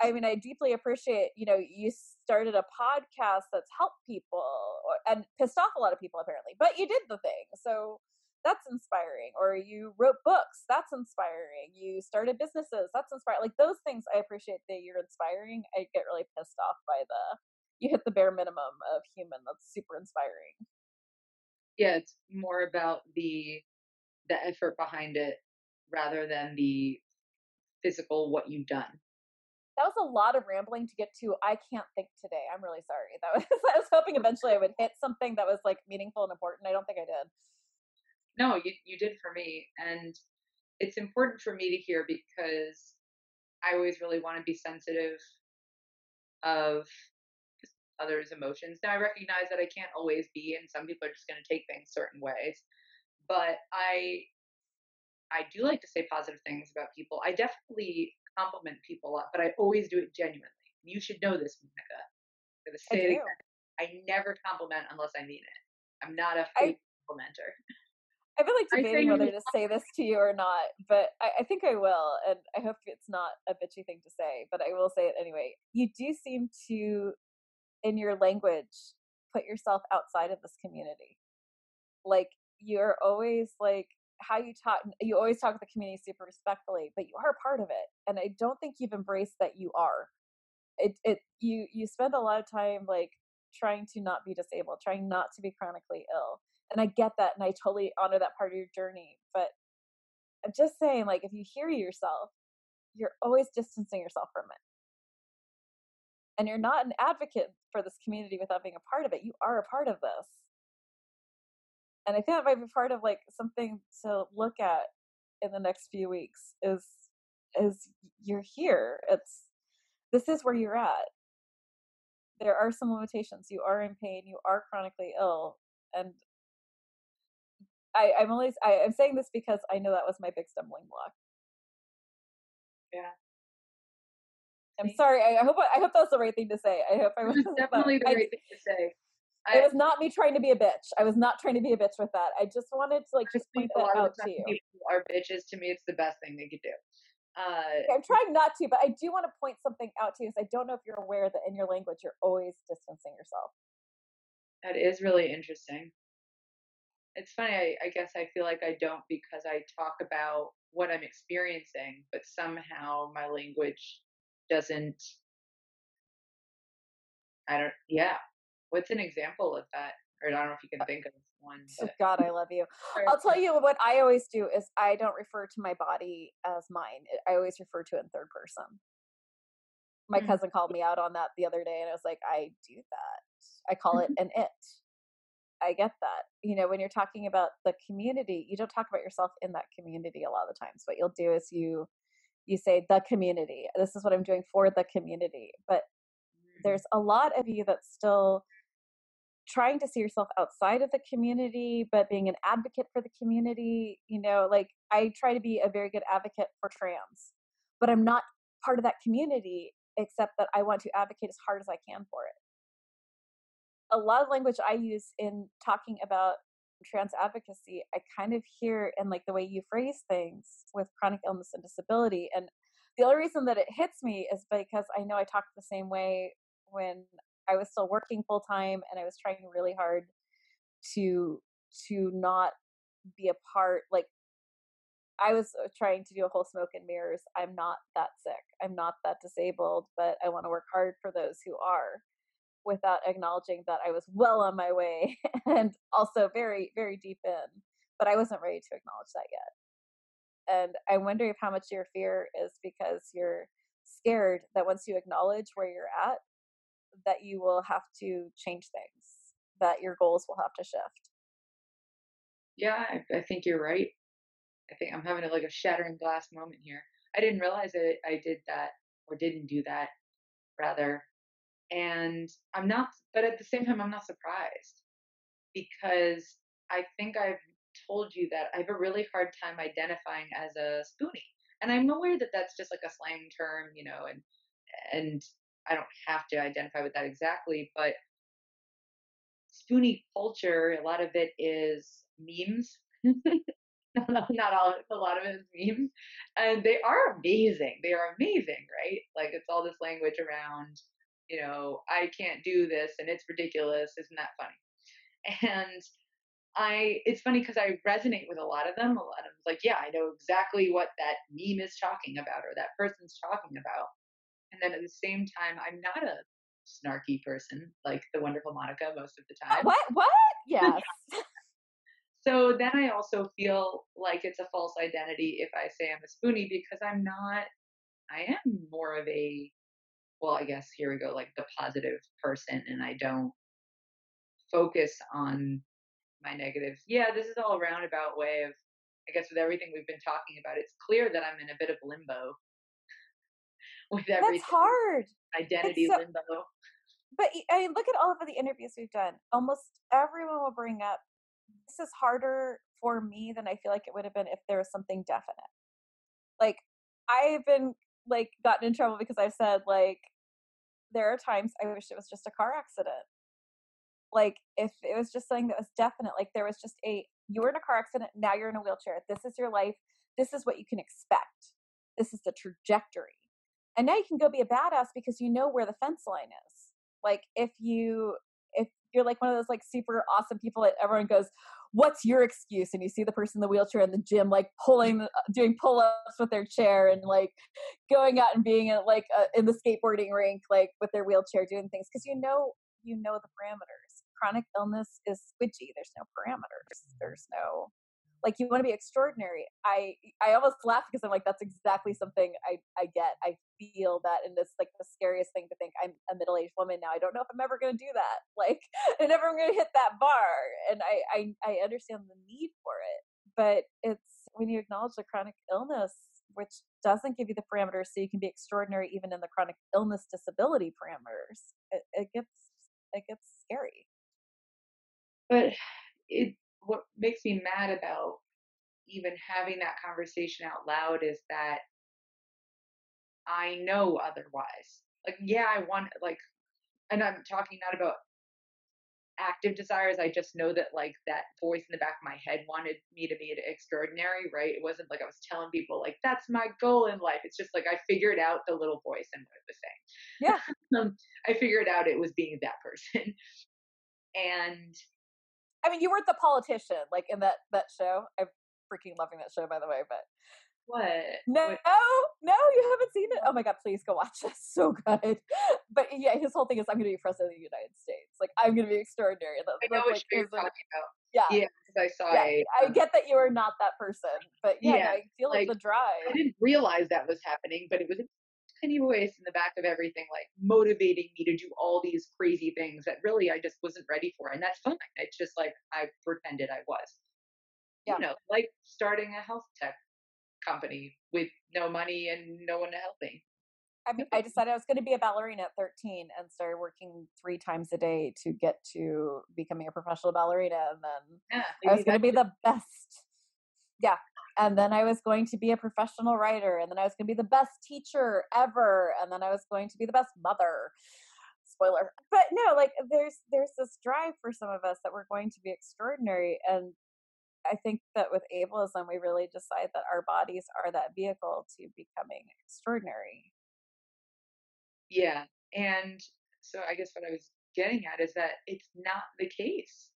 i mean i deeply appreciate you know you started a podcast that's helped people or, and pissed off a lot of people apparently but you did the thing so that's inspiring. Or you wrote books that's inspiring. You started businesses that's inspiring like those things i appreciate that you're inspiring i get really pissed off by the you hit the bare minimum of human that's super inspiring. Yeah it's more about the the effort behind it rather than the physical what you've done. That was a lot of rambling to get to i can't think today i'm really sorry that was i was hoping eventually i would hit something that was like meaningful and important i don't think i did. No, you you did for me, and it's important for me to hear because I always really want to be sensitive of others' emotions. Now I recognize that I can't always be, and some people are just going to take things certain ways. But I I do like to say positive things about people. I definitely compliment people a lot, but I always do it genuinely. You should know this, Monica. I'm gonna I, it I never compliment unless I mean it. I'm not a fake I, complimenter. I've been like debating whether to say this to you or not, but I, I, think I will, and I hope it's not a bitchy thing to say, but I will say it anyway. You do seem to, in your language, put yourself outside of this community. Like you're always like how you talk. You always talk with the community super respectfully, but you are part of it, and I don't think you've embraced that you are. it it you you spend a lot of time like trying to not be disabled, trying not to be chronically ill. And I get that and I totally honor that part of your journey. But I'm just saying, like, if you hear yourself, you're always distancing yourself from it. And you're not an advocate for this community without being a part of it. You are a part of this. And I think that might be part of like something to look at in the next few weeks is is you're here. It's this is where you're at. There are some limitations. You are in pain. You are chronically ill, and I, I'm always I, I'm saying this because I know that was my big stumbling block. Yeah. I'm sorry. I, I hope I hope that's the right thing to say. I hope I was definitely the I, right thing to say. I, it was not me trying to be a bitch. I was not trying to be a bitch with that. I just wanted to like just point that out to you. Are bitches. To me, it's the best thing they could do. Uh, I'm trying not to, but I do want to point something out to you. Because I don't know if you're aware that in your language you're always distancing yourself. That is really interesting. It's funny. I, I guess I feel like I don't because I talk about what I'm experiencing, but somehow my language doesn't. I don't. Yeah. What's an example of that? Or I don't know if you can think of one. But... God, I love you. I'll tell you what I always do is I don't refer to my body as mine. I always refer to it in third person. My mm-hmm. cousin called me out on that the other day, and I was like, I do that. I call it an it. I get that. You know, when you're talking about the community, you don't talk about yourself in that community a lot of the times. What you'll do is you you say the community. This is what I'm doing for the community. But mm-hmm. there's a lot of you that's still trying to see yourself outside of the community but being an advocate for the community you know like i try to be a very good advocate for trans but i'm not part of that community except that i want to advocate as hard as i can for it a lot of language i use in talking about trans advocacy i kind of hear in like the way you phrase things with chronic illness and disability and the only reason that it hits me is because i know i talked the same way when I was still working full time and I was trying really hard to to not be a part like I was uh, trying to do a whole smoke and mirrors. I'm not that sick. I'm not that disabled, but I want to work hard for those who are without acknowledging that I was well on my way and also very, very deep in. But I wasn't ready to acknowledge that yet. And I wonder if how much your fear is because you're scared that once you acknowledge where you're at, that you will have to change things, that your goals will have to shift. Yeah, I, I think you're right. I think I'm having a, like a shattering glass moment here. I didn't realize that I did that or didn't do that, rather. And I'm not, but at the same time, I'm not surprised because I think I've told you that I have a really hard time identifying as a spoonie. And I'm aware that that's just like a slang term, you know, and and I don't have to identify with that exactly, but spoonie culture, a lot of it is memes. not, not all, a lot of it is memes, and they are amazing. They are amazing, right? Like it's all this language around, you know, I can't do this and it's ridiculous. Isn't that funny? And I, it's funny because I resonate with a lot of them. A lot of them, like, yeah, I know exactly what that meme is talking about or that person's talking about. And then at the same time, I'm not a snarky person like the wonderful Monica most of the time. What? What? Yes. so then I also feel like it's a false identity if I say I'm a spoonie because I'm not. I am more of a, well, I guess here we go, like the positive person, and I don't focus on my negatives. Yeah, this is all a roundabout way of, I guess, with everything we've been talking about. It's clear that I'm in a bit of limbo with everything. That's hard. Identity so, limbo. But I mean, look at all of the interviews we've done. Almost everyone will bring up this is harder for me than I feel like it would have been if there was something definite. Like I've been like gotten in trouble because I've said like there are times I wish it was just a car accident. Like if it was just something that was definite, like there was just a you were in a car accident, now you're in a wheelchair. This is your life. This is what you can expect. This is the trajectory. And now you can go be a badass because you know where the fence line is. Like if you if you're like one of those like super awesome people that everyone goes, what's your excuse? And you see the person in the wheelchair in the gym like pulling uh, doing pull-ups with their chair and like going out and being like uh, in the skateboarding rink like with their wheelchair doing things. Because you know you know the parameters. Chronic illness is squidgy. There's no parameters. There's no like you want to be extraordinary. I i almost laugh because i'm like that's exactly something i i get. I feel that and it's like the scariest thing to think i'm a middle-aged woman now. I don't know if i'm ever going to do that. Like i never going to hit that bar and I, I i understand the need for it but it's when you acknowledge the chronic illness which doesn't give you the parameters so you can be extraordinary even in the chronic illness disability parameters it, it gets it gets scary. But it what makes me mad about even having that conversation out loud is that I know otherwise. Like, yeah, I want like, and I'm talking not about active desires. I just know that like that voice in the back of my head wanted me to be extraordinary, right? It wasn't like I was telling people like that's my goal in life. It's just like I figured out the little voice and what it was saying. Yeah. um, I figured out it was being that person. and I mean, you weren't the politician like in that that show. I'm freaking loving that show, by the way. But what? No, what? no, you haven't seen it. Oh my god, please go watch it. So good. But yeah, his whole thing is I'm going to be president of the United States. Like I'm going to be extraordinary. That's, I know what like, you're talking about. Yeah, yeah, because I saw yeah, a. I get that you are not that person, but yeah, yeah no, I feel like, the drive. I didn't realize that was happening, but it was tiny voice in the back of everything, like motivating me to do all these crazy things that really I just wasn't ready for. And that's fine. It's just like I pretended I was. Yeah. You know, like starting a health tech company with no money and no one to help me. I mean, I decided I was going to be a ballerina at 13 and started working three times a day to get to becoming a professional ballerina. And then yeah, I was going to be the best. Yeah and then I was going to be a professional writer, and then I was going to be the best teacher ever, and then I was going to be the best mother. Spoiler. But no, like there's there's this drive for some of us that we're going to be extraordinary, and I think that with ableism, we really decide that our bodies are that vehicle to becoming extraordinary. Yeah, and so I guess what I was getting at is that it's not the case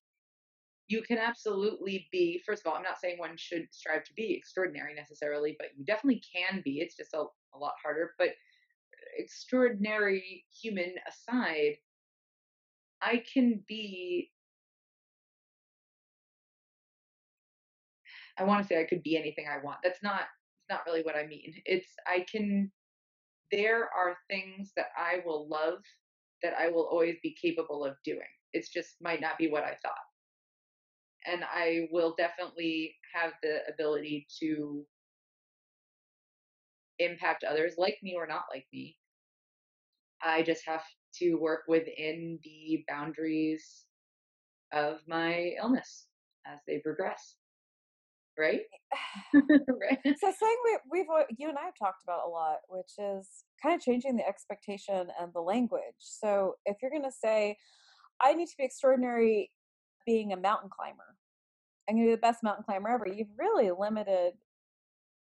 you can absolutely be first of all i'm not saying one should strive to be extraordinary necessarily but you definitely can be it's just a, a lot harder but uh, extraordinary human aside i can be i want to say i could be anything i want that's not it's not really what i mean it's i can there are things that i will love that i will always be capable of doing it's just might not be what i thought and I will definitely have the ability to impact others like me or not like me. I just have to work within the boundaries of my illness as they progress. Right? Eh, right. So saying we, we've you and I have talked about a lot, which is kind of changing the expectation and the language. So if you're going to say, I need to be extraordinary being a mountain climber. I'm going to be the best mountain climber ever. You've really limited,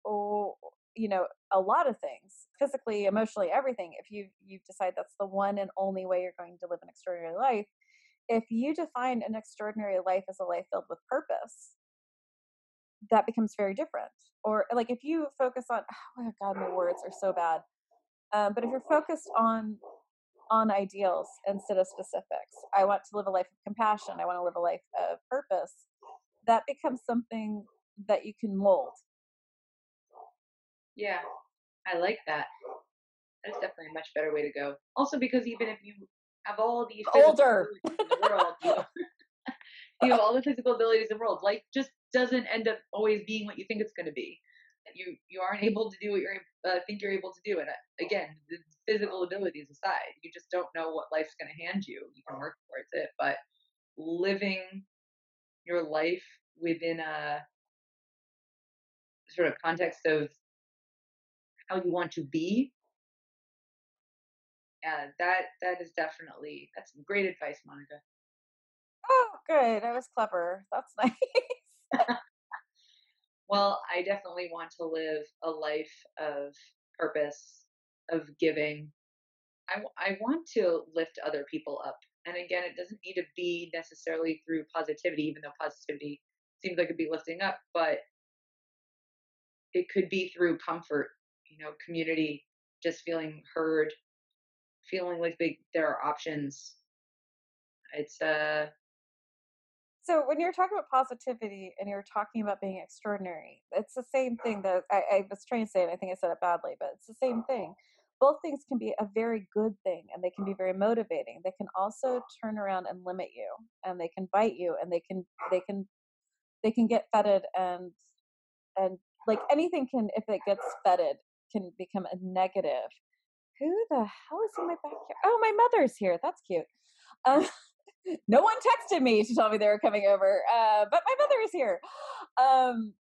oh, you know, a lot of things, physically, emotionally, everything. If you you decide that's the one and only way you're going to live an extraordinary life, if you define an extraordinary life as a life filled with purpose, that becomes very different. Or like if you focus on, oh my God, my words are so bad. Um, but if you're focused on on ideals instead of specifics, I want to live a life of compassion. I want to live a life of purpose that becomes something that you can mold. Yeah, I like that. That's definitely a much better way to go. Also, because even if you have all the older in the world, you, you have all the physical abilities in the world, life just doesn't end up always being what you think it's going to be. You you aren't able to do what you uh, think you're able to do, and uh, again, the physical abilities aside, you just don't know what life's going to hand you. You can work towards it, but living your life within a sort of context of how you want to be. Yeah that that is definitely that's great advice monica. Oh good i was clever that's nice. Well i definitely want to live a life of purpose of giving. I, I want to lift other people up and again, it doesn't need to be necessarily through positivity, even though positivity seems like it'd be lifting up, but it could be through comfort, you know, community, just feeling heard, feeling like they, there are options. It's uh so when you're talking about positivity and you're talking about being extraordinary, it's the same thing that I, I was trying to say, and I think I said it badly, but it's the same thing. Both things can be a very good thing and they can be very motivating. They can also turn around and limit you and they can bite you and they can they can they can get fetid and and like anything can if it gets fetid can become a negative. Who the hell is in my backyard? Oh, my mother's here. That's cute. Um, no one texted me to tell me they were coming over, uh, but my mother is here. Um,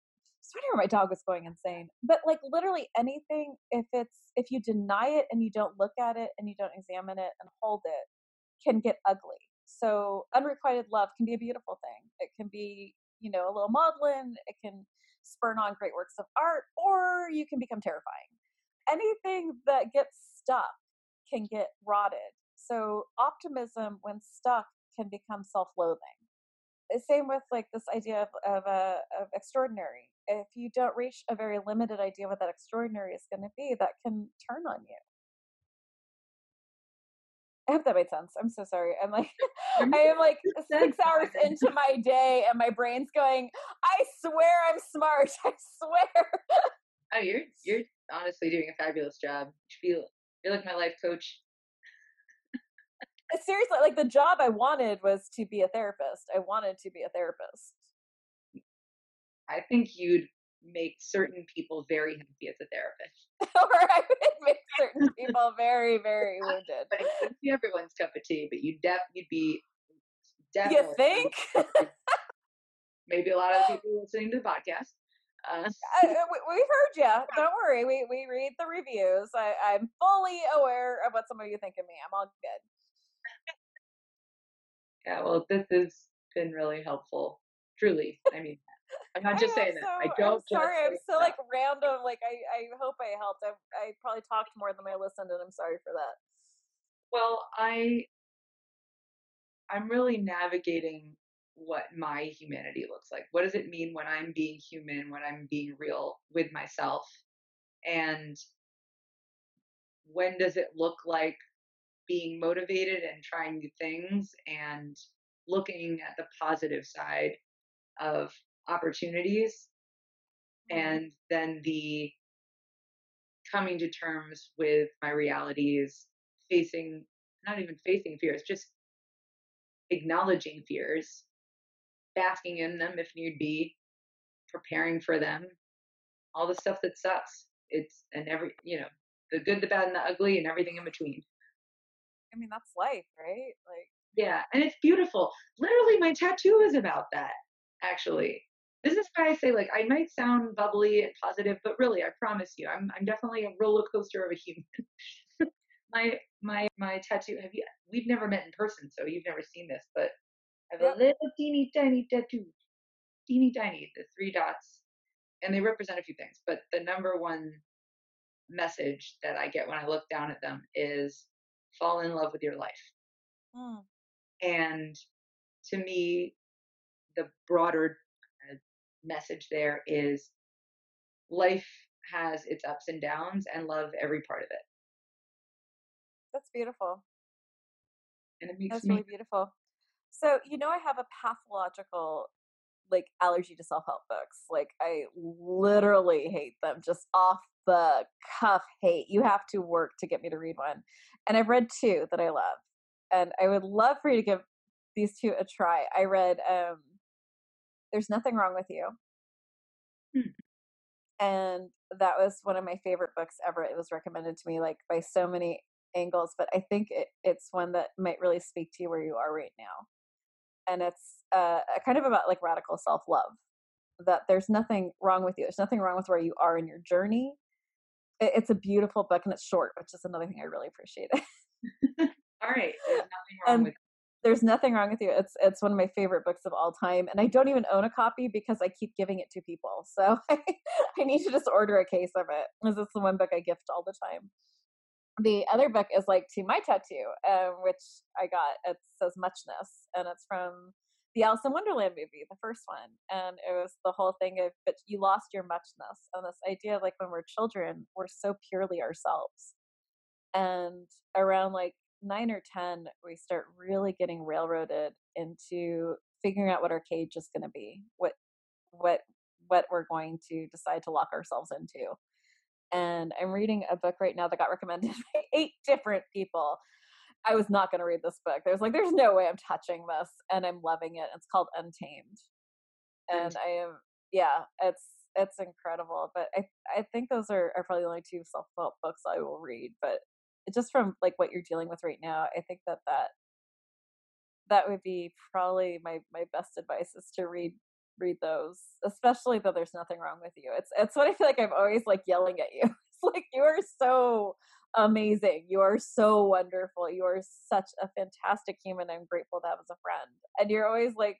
Where my dog was going insane. But like literally anything, if it's if you deny it and you don't look at it and you don't examine it and hold it, can get ugly. So unrequited love can be a beautiful thing. It can be, you know, a little maudlin. It can spurn on great works of art, or you can become terrifying. Anything that gets stuck can get rotted. So optimism, when stuck, can become self-loathing. Same with like this idea of of, uh, of extraordinary. If you don't reach a very limited idea what that extraordinary is going to be, that can turn on you. I hope that made sense. I'm so sorry. I'm like, I am like six hours into my day, and my brain's going. I swear I'm smart. I swear. Oh, you're you're honestly doing a fabulous job. You feel you're like my life coach uh, seriously, like the job I wanted was to be a therapist. I wanted to be a therapist. I think you'd make certain people very happy as a therapist. or I would make certain people very, very wounded. but it could be everyone's cup of tea, but you'd, def you'd be definitely You think? maybe a lot of people listening to the podcast. Uh, I, we've heard you. Don't worry. We we read the reviews. I, I'm fully aware of what some of you think of me. I'm all good. Yeah, well, this has been really helpful. Truly, I mean, I'm not just saying so, that. I don't. I'm sorry, I'm so like random. Like I, I hope I helped. I, I probably talked more than I listened, and I'm sorry for that. Well, I, I'm really navigating what my humanity looks like. What does it mean when I'm being human? When I'm being real with myself, and when does it look like being motivated and trying new things and looking at the positive side of opportunities mm-hmm. and then the coming to terms with my realities facing not even facing fears just acknowledging fears basking in them if need be preparing for them all the stuff that sucks it's and every you know the good the bad and the ugly and everything in between I mean, that's life, right? Like, yeah, and it's beautiful. Literally, my tattoo is about that. Actually, this is why I say like I might sound bubbly and positive, but really, I promise you, I'm I'm definitely a roller coaster of a human. my my my tattoo. Have you? We've never met in person, so you've never seen this, but I have a little teeny tiny tattoo, teeny tiny, the three dots, and they represent a few things. But the number one message that I get when I look down at them is fall in love with your life. Mm. And to me, the broader message there is life has its ups and downs and love every part of it. That's beautiful. And it makes That's me really beautiful. So, you know, I have a pathological like allergy to self-help books. Like I literally hate them just off the cuff hate. You have to work to get me to read one. And I've read two that I love. And I would love for you to give these two a try. I read um There's Nothing Wrong with You. Hmm. And that was one of my favorite books ever. It was recommended to me like by so many angles, but I think it, it's one that might really speak to you where you are right now. And it's uh, kind of about like radical self love. That there's nothing wrong with you. There's nothing wrong with where you are in your journey it's a beautiful book and it's short, which is another thing I really appreciate. all right, there's nothing wrong and with. There's nothing wrong with you. It's it's one of my favorite books of all time, and I don't even own a copy because I keep giving it to people. So I, I need to just order a case of it, because it's the one book I gift all the time. The other book is like to my tattoo, uh, which I got. It says muchness, and it's from the Alice in Wonderland movie, the first one, and it was the whole thing of but you lost your muchness and this idea of like when we're children, we're so purely ourselves, and around like nine or ten, we start really getting railroaded into figuring out what our cage is going to be, what what what we're going to decide to lock ourselves into. And I'm reading a book right now that got recommended by eight different people. I was not going to read this book. There's like, there's no way I'm touching this, and I'm loving it. It's called Untamed, and I am, yeah, it's it's incredible. But I I think those are, are probably the only two self help books I will read. But just from like what you're dealing with right now, I think that that that would be probably my my best advice is to read read those, especially though there's nothing wrong with you. It's it's what I feel like I'm always like yelling at you. It's like you are so amazing. You are so wonderful. You are such a fantastic human. I'm grateful to have as a friend. And you're always like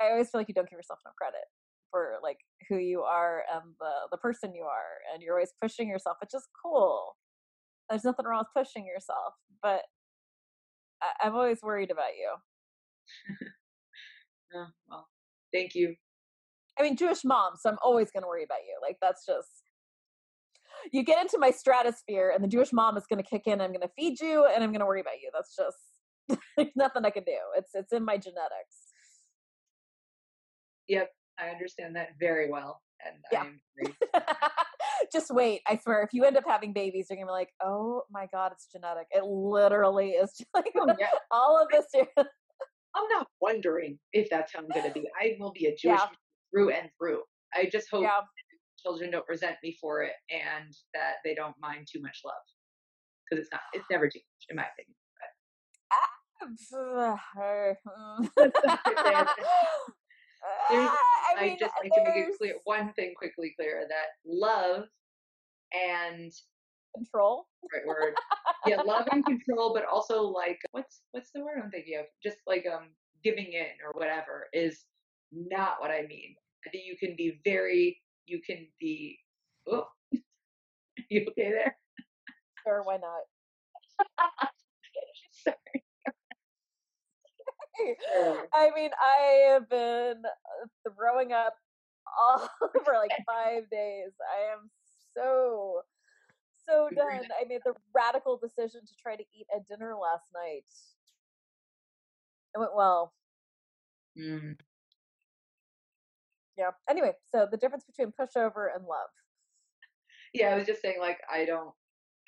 I always feel like you don't give yourself enough credit for like who you are and the the person you are and you're always pushing yourself, which is cool. There's nothing wrong with pushing yourself, but I, I'm always worried about you. oh, well, thank you. I mean, Jewish mom, so I'm always going to worry about you. Like, that's just, you get into my stratosphere, and the Jewish mom is going to kick in. I'm going to feed you, and I'm going to worry about you. That's just, there's nothing I can do. It's, it's in my genetics. Yep, I understand that very well. And yeah. I'm just wait. I swear, if you end up having babies, you're gonna be like, "Oh my god, it's genetic." It literally is. Like oh, yeah. all of this. I'm not wondering if that's how I'm going to be. I will be a Jewish yeah. through and through. I just hope yeah. children don't resent me for it and that they don't mind too much love because it's not. It's never too much, in my opinion. I, mean, I just like to make it clear one thing quickly clear that love and control? Right word. Yeah love and control but also like what's what's the word i'm thinking of? Just like um giving in or whatever is not what i mean. I think you can be very you can be oh you okay there? Sure why not? Sorry. I mean, I have been uh, throwing up all for like five days. I am so so done. I made the radical decision to try to eat at dinner last night. It went well. Mm. Yeah. Anyway, so the difference between pushover and love. Yeah, I was just saying, like, I don't,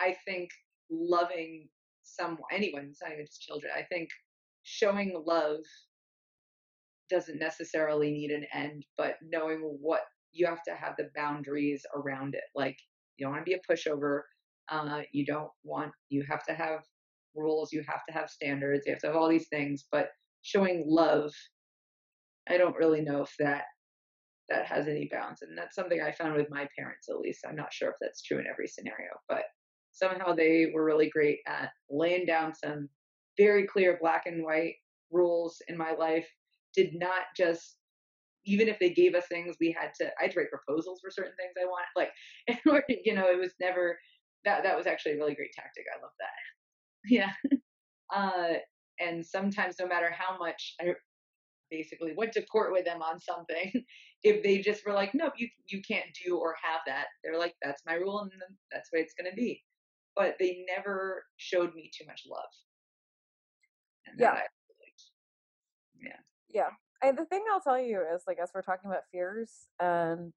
I think loving some, anyone, it's not even just children, I think showing love doesn't necessarily need an end, but knowing what you have to have the boundaries around it. Like, you don't want to be a pushover. Uh, you don't want, you have to have rules, you have to have standards, you have to have all these things, but showing love, I don't really know if that that has any bounds. And that's something I found with my parents, at least. I'm not sure if that's true in every scenario, but somehow they were really great at laying down some very clear black and white rules in my life. Did not just even if they gave us things, we had to. I had to write proposals for certain things I wanted. Like, in order, you know, it was never that. That was actually a really great tactic. I love that. Yeah. Uh, and sometimes, no matter how much I basically went to court with them on something, if they just were like, "Nope, you you can't do or have that," they're like, "That's my rule, and that's the way it's going to be." But they never showed me too much love. And yeah. yeah. Yeah and the thing I'll tell you is like as we're talking about fears and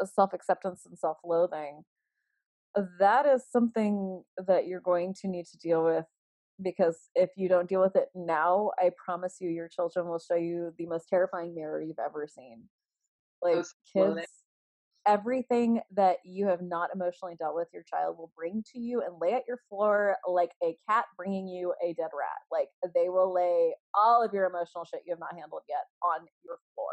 uh, self acceptance and self loathing, that is something that you're going to need to deal with because if you don't deal with it now, I promise you your children will show you the most terrifying mirror you've ever seen. Like kids everything that you have not emotionally dealt with, your child will bring to you and lay at your floor like a cat bringing you a dead rat. Like they will lay all of your emotional shit you have not handled yet on your floor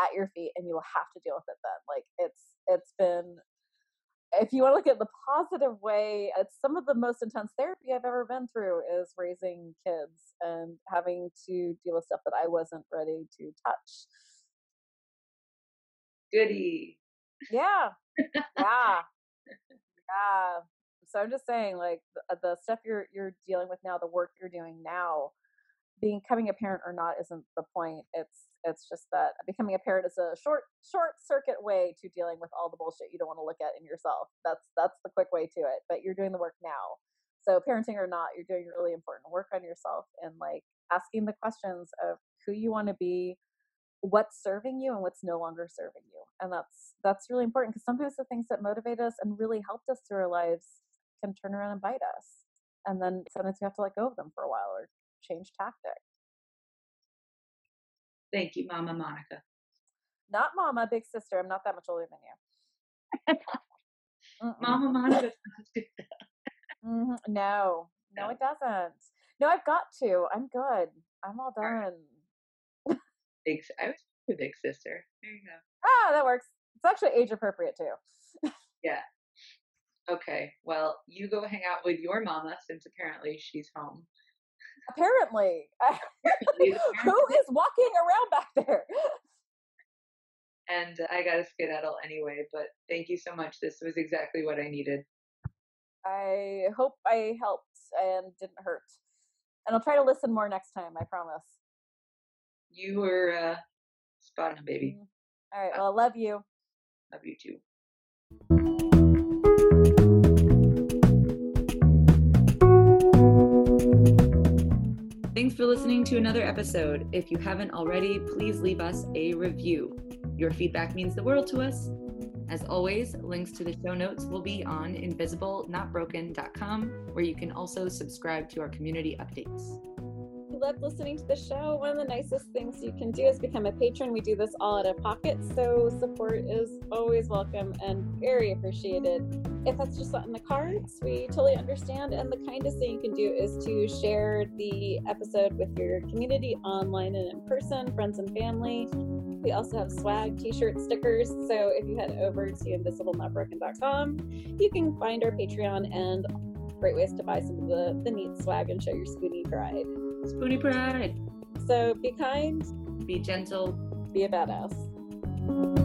at your feet, and you will have to deal with it then. Like it's it's been. If you want to look at the positive way, it's some of the most intense therapy I've ever been through is raising kids and having to deal with stuff that I wasn't ready to touch. Goody. Yeah. yeah. Yeah. So I'm just saying, like the, uh, the, stuff you're you're dealing with now, the work you're doing now, becoming a parent or not isn't the point. It's it's just that becoming a parent is a short short circuit way to dealing with all the bullshit you don't want to look at in yourself. That's that's the quick way to it. But you're doing the work now. So parenting or not, you're doing really important work on yourself and like asking the questions of who you want to be, what's serving you and what's no longer serving you. And that's that's really important because sometimes the things that motivate us and really helped us through our lives can turn around and bite us. And then sometimes we have to let go of them for a while or change tactic. Thank you, Mama Monica. Not Mama, big sister. I'm not that much older than you. Mama Monica. mm-hmm. No, no, it doesn't. No, I've got to. I'm good. I'm all done. Big, I was a big sister. There you go. Ah, that works. It's actually age appropriate too. yeah. Okay. Well, you go hang out with your mama since apparently she's home. Apparently. Who is walking around back there? And I got to skedaddle anyway, but thank you so much. This was exactly what I needed. I hope I helped and didn't hurt. And I'll try to listen more next time, I promise. You were uh, spot on, baby. Mm-hmm. All right. Well, I love you. Love you too. Thanks for listening to another episode. If you haven't already, please leave us a review. Your feedback means the world to us. As always, links to the show notes will be on invisiblenotbroken.com, where you can also subscribe to our community updates loved listening to the show, one of the nicest things you can do is become a patron. We do this all out of pocket, so support is always welcome and very appreciated. If that's just not in the cards, we totally understand. And the kindest thing you can do is to share the episode with your community online and in person, friends and family. We also have swag, t shirts, stickers. So if you head over to invisiblenotbroken.com, you can find our Patreon and great ways to buy some of the, the neat swag and show your Spoonie pride. Spoonie Pride. So be kind, be gentle, be a badass.